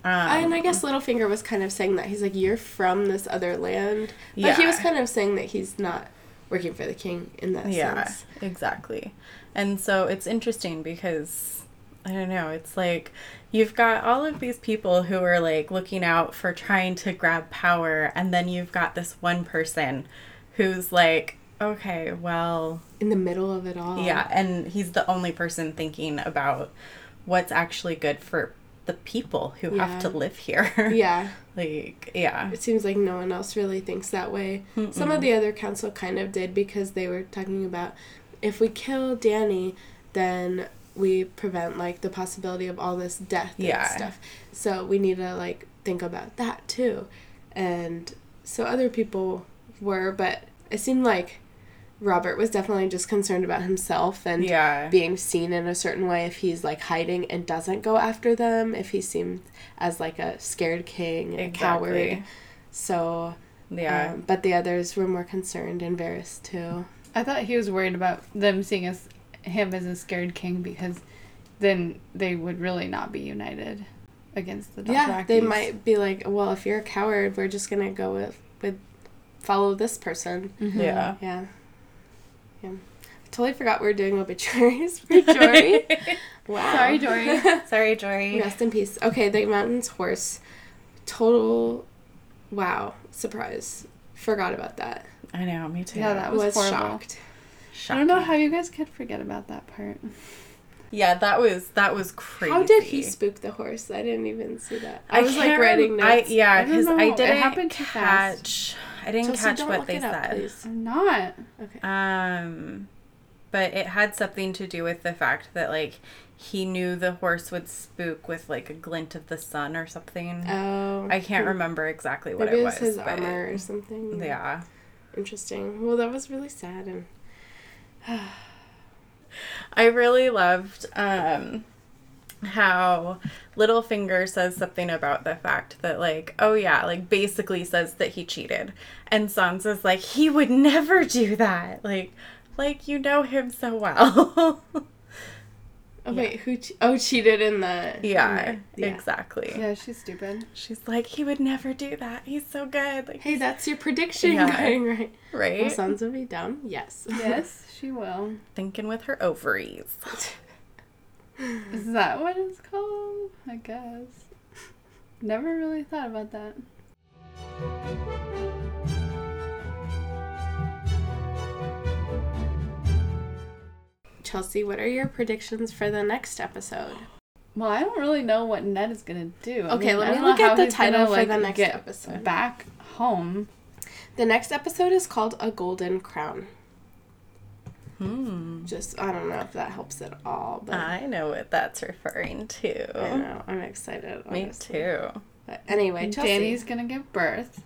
um, and I guess Littlefinger was kind of saying that he's like, you're from this other land. But he was kind of saying that he's not working for the king in that yeah sense. exactly and so it's interesting because i don't know it's like you've got all of these people who are like looking out for trying to grab power and then you've got this one person who's like okay well In the middle of it all. yeah and he's the only person thinking about what's actually good for the people who have to live here [LAUGHS] Yeah. like yeah It seems like no one else really thinks that way. Some of the other council kind of did because they were talking about if we kill Dany, then we prevent like the possibility of all this death Yeah. and stuff. So we need to like think about that too. And so other people were, but it seemed like Robert was definitely just concerned about himself and yeah being seen in a certain way if he's like hiding and doesn't go after them, if he seemed as like a scared king, a coward. So, yeah um, but the others were more concerned, and Varys too. I thought he was worried about them seeing us him as a scared king because then they would really not be united against the Dothrakis. Yeah, they might be like, well, if you're a coward, we're just gonna go with with follow this person. Mhm. yeah Yeah, yeah. I totally forgot we were doing obituaries for [LAUGHS] Jory. [LAUGHS] wow. Sorry, Jory. [LAUGHS] sorry jory Rest in peace. Okay, the mountain's horse. Total, wow, surprise. Forgot about that. i know me too Yeah, that was was horrible. shocked. I don't know how you guys could forget about that part. Yeah, that was that was crazy. How did he spook the horse? I didn't even see that. I, was like can't writing notes. I, yeah, I because I, know. Didn't happened too fast. I didn't Chelsea, catch what they up, said. please. I'm not. Okay. Um, but it had something to do with the fact that like he knew the horse would spook with like a glint of the sun or something. Oh. I can't remember exactly what Maybe it it was. was his armor or something. Yeah. Interesting. Well, that was really sad and. [SIGHS] I really loved um how Littlefinger says something about the fact that like, oh yeah, like basically says that he cheated. And Sansa's like, he would never do that. Like like you know him so well. Oh [LAUGHS] wait, who? Che- oh, cheated in the. Yeah, in the- yeah. exactly. Yeah, she's stupid. She's like, he would never do that. He's so good. Like, Hey, that's your prediction Yeah. going right. right? Will sons will be dumb? Yes. Yes, [LAUGHS] she will. Thinking with her ovaries. [LAUGHS] Is that what it's called? I guess. Never really thought about that. Chelsea, what are your predictions for the next episode? Well, I don't really know what Ned is gonna do. I Okay, mean, let me look at the he's gonna, title for like, the next episode. Back home. The next episode is called A Golden Crown. Hmm. Just, I don't know if that helps at all, but I know what that's referring to. I to. know. I'm excited. Me honestly. too. But anyway, Chelsea. Dany's gonna give birth.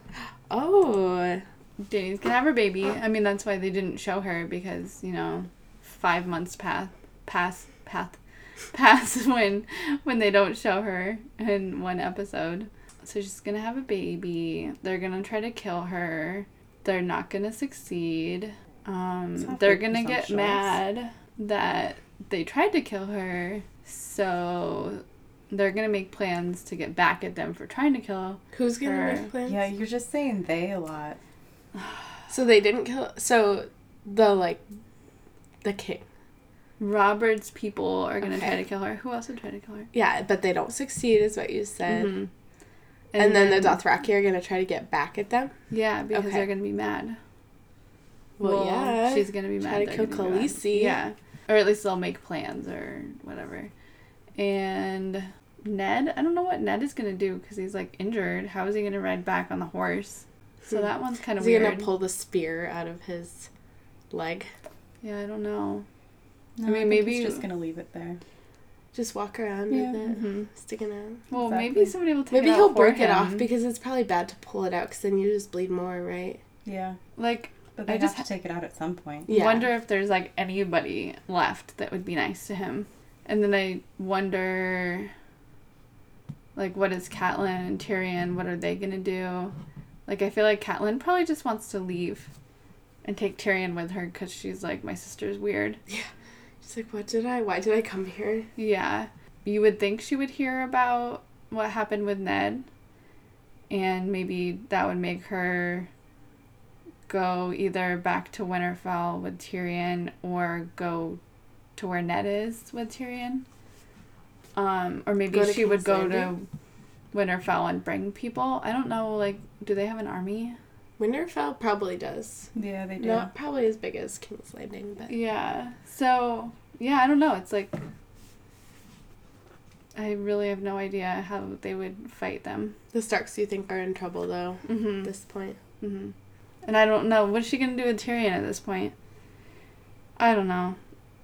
Oh, Dany's gonna have her baby. I mean, that's why they didn't show her because you know, five months pass pass path [LAUGHS] pass [LAUGHS] when when they don't show her in one episode. So she's gonna have a baby. They're gonna try to kill her. They're not gonna succeed. Um, they're gonna get mad that they tried to kill her. So they're gonna make plans to get back at them for trying to kill who's gonna Her. make plans? Yeah, you're just saying they a lot. [SIGHS] So they didn't kill. So the like, the king. Robert's people are gonna try to kill her. Who else would try to kill her? Yeah, but they don't succeed, is what you said. Mhm. And, then, the Dothraki are gonna try to get back at them. Yeah, because Okay. they're gonna be mad. Well, yeah. she's gonna be mad. Try to they're kill gonna be mad. Khaleesi. Yeah, or at least they'll make plans or whatever. And Ned, I don't know what Ned is gonna do because he's like injured. How is he gonna ride back on the horse? So Hmm. that one's kind of Is he weird. gonna pull the spear out of his leg? yeah, I don't know. No, I mean, think maybe- he's just gonna leave it there. Just walk around Yeah. with it, hmm sticking out. Well, Exactly. maybe somebody will take Maybe it out he'll for break it off because it's probably bad to pull it out because then you just bleed more, right? Yeah, like but I they just have to take it out at some point. Yeah. wonder if there's like anybody left that would be nice to him. And then I wonder like what is Catelyn and Tyrion, what are they gonna do? Like I feel like Catelyn probably just wants to leave and take Tyrion with her because she's like my sister's weird. [LAUGHS] Yeah. She's like, what did I? Why did I come here? Yeah. You would think she would hear about what happened with Ned and maybe that would make her go either back to Winterfell with Tyrion or go to where Ned is with Tyrion. Um, or maybe she would go to Winterfell and bring people. I don't know, like, do they have an army? Winterfell probably does. Yeah, they do. Not probably as big as King's Landing, but Yeah. So, yeah, I don't know. It's like, I really have no idea how they would fight them. the Starks you think are in trouble though Mm-hmm. at this point. hmm And I don't know. What's she going to do with Tyrion at this point? I don't know.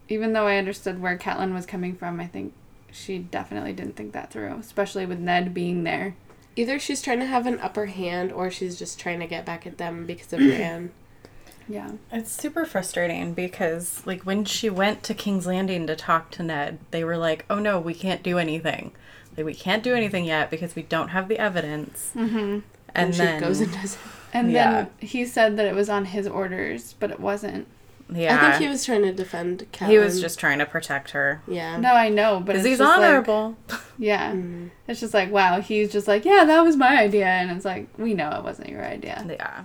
Even though I understood where Catelyn was coming from, I think she definitely didn't think that through, especially with Ned being there. Either she's trying to have an upper hand or she's just trying to get back at them because of [CLEARS THROAT] Bran. Yeah. It's super frustrating because, like, when she went to King's Landing to talk to Ned, they were like, oh no, we can't do anything. Like, we can't do anything yet because we don't have the evidence. Mm-hmm. And, And, she then, goes and does it. And Yeah. then he said that it was on his orders, but it wasn't. yeah, I think he was trying to defend Catelyn. he was just trying to protect her. Yeah. No, I know, but Because it's he's just like- honorable. [LAUGHS] yeah. Mhm. It's just like, wow, he's just like, yeah, that was my idea. And it's like, we know it wasn't your idea. yeah.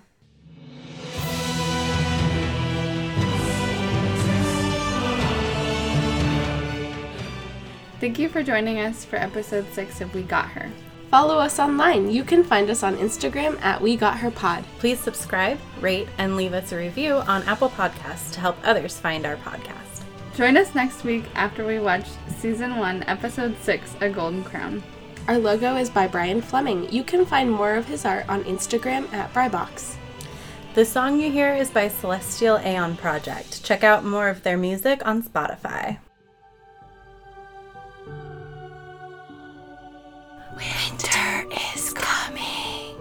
Thank you for joining us for episode six of We Got Her. Follow us online. You can find us on Instagram at We Got Her Pod. Please subscribe, rate, and leave us a review on Apple Podcasts to help others find our podcast. Join us next week after we watch season one, episode six, A Golden Crown. Our logo is by Brian Fleming. You can find more of his art on Instagram at Brybox. The song you hear is by Celestial Aeon Project. Check out more of their music on Spotify. Winter is coming.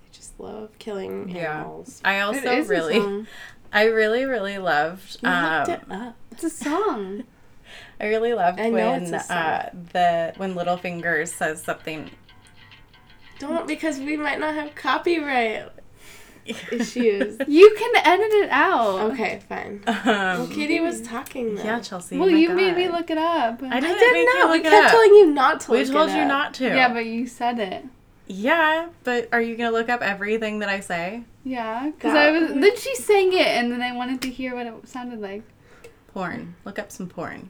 I just love killing Yeah. animals. I It also is a really, song. [LAUGHS] I really, really loved. You Um, it up. It's a song. [LAUGHS] I really loved I know when it's a song. uh, the when Littlefinger says something. Don't because we might not have copyright. She [LAUGHS] is. You can edit it out. Okay, fine. Um, Well, Katie was talking though. yeah, Chelsea. Well, my you made me look it up. I I didn't did make you not. We it kept up. telling you not to We look told it you up. not to. Yeah, but you said it. Yeah, but are you gonna look up everything that I say? Yeah, because I was. Then she sang it, and then I wanted to hear what it sounded like. Porn. Look up some porn.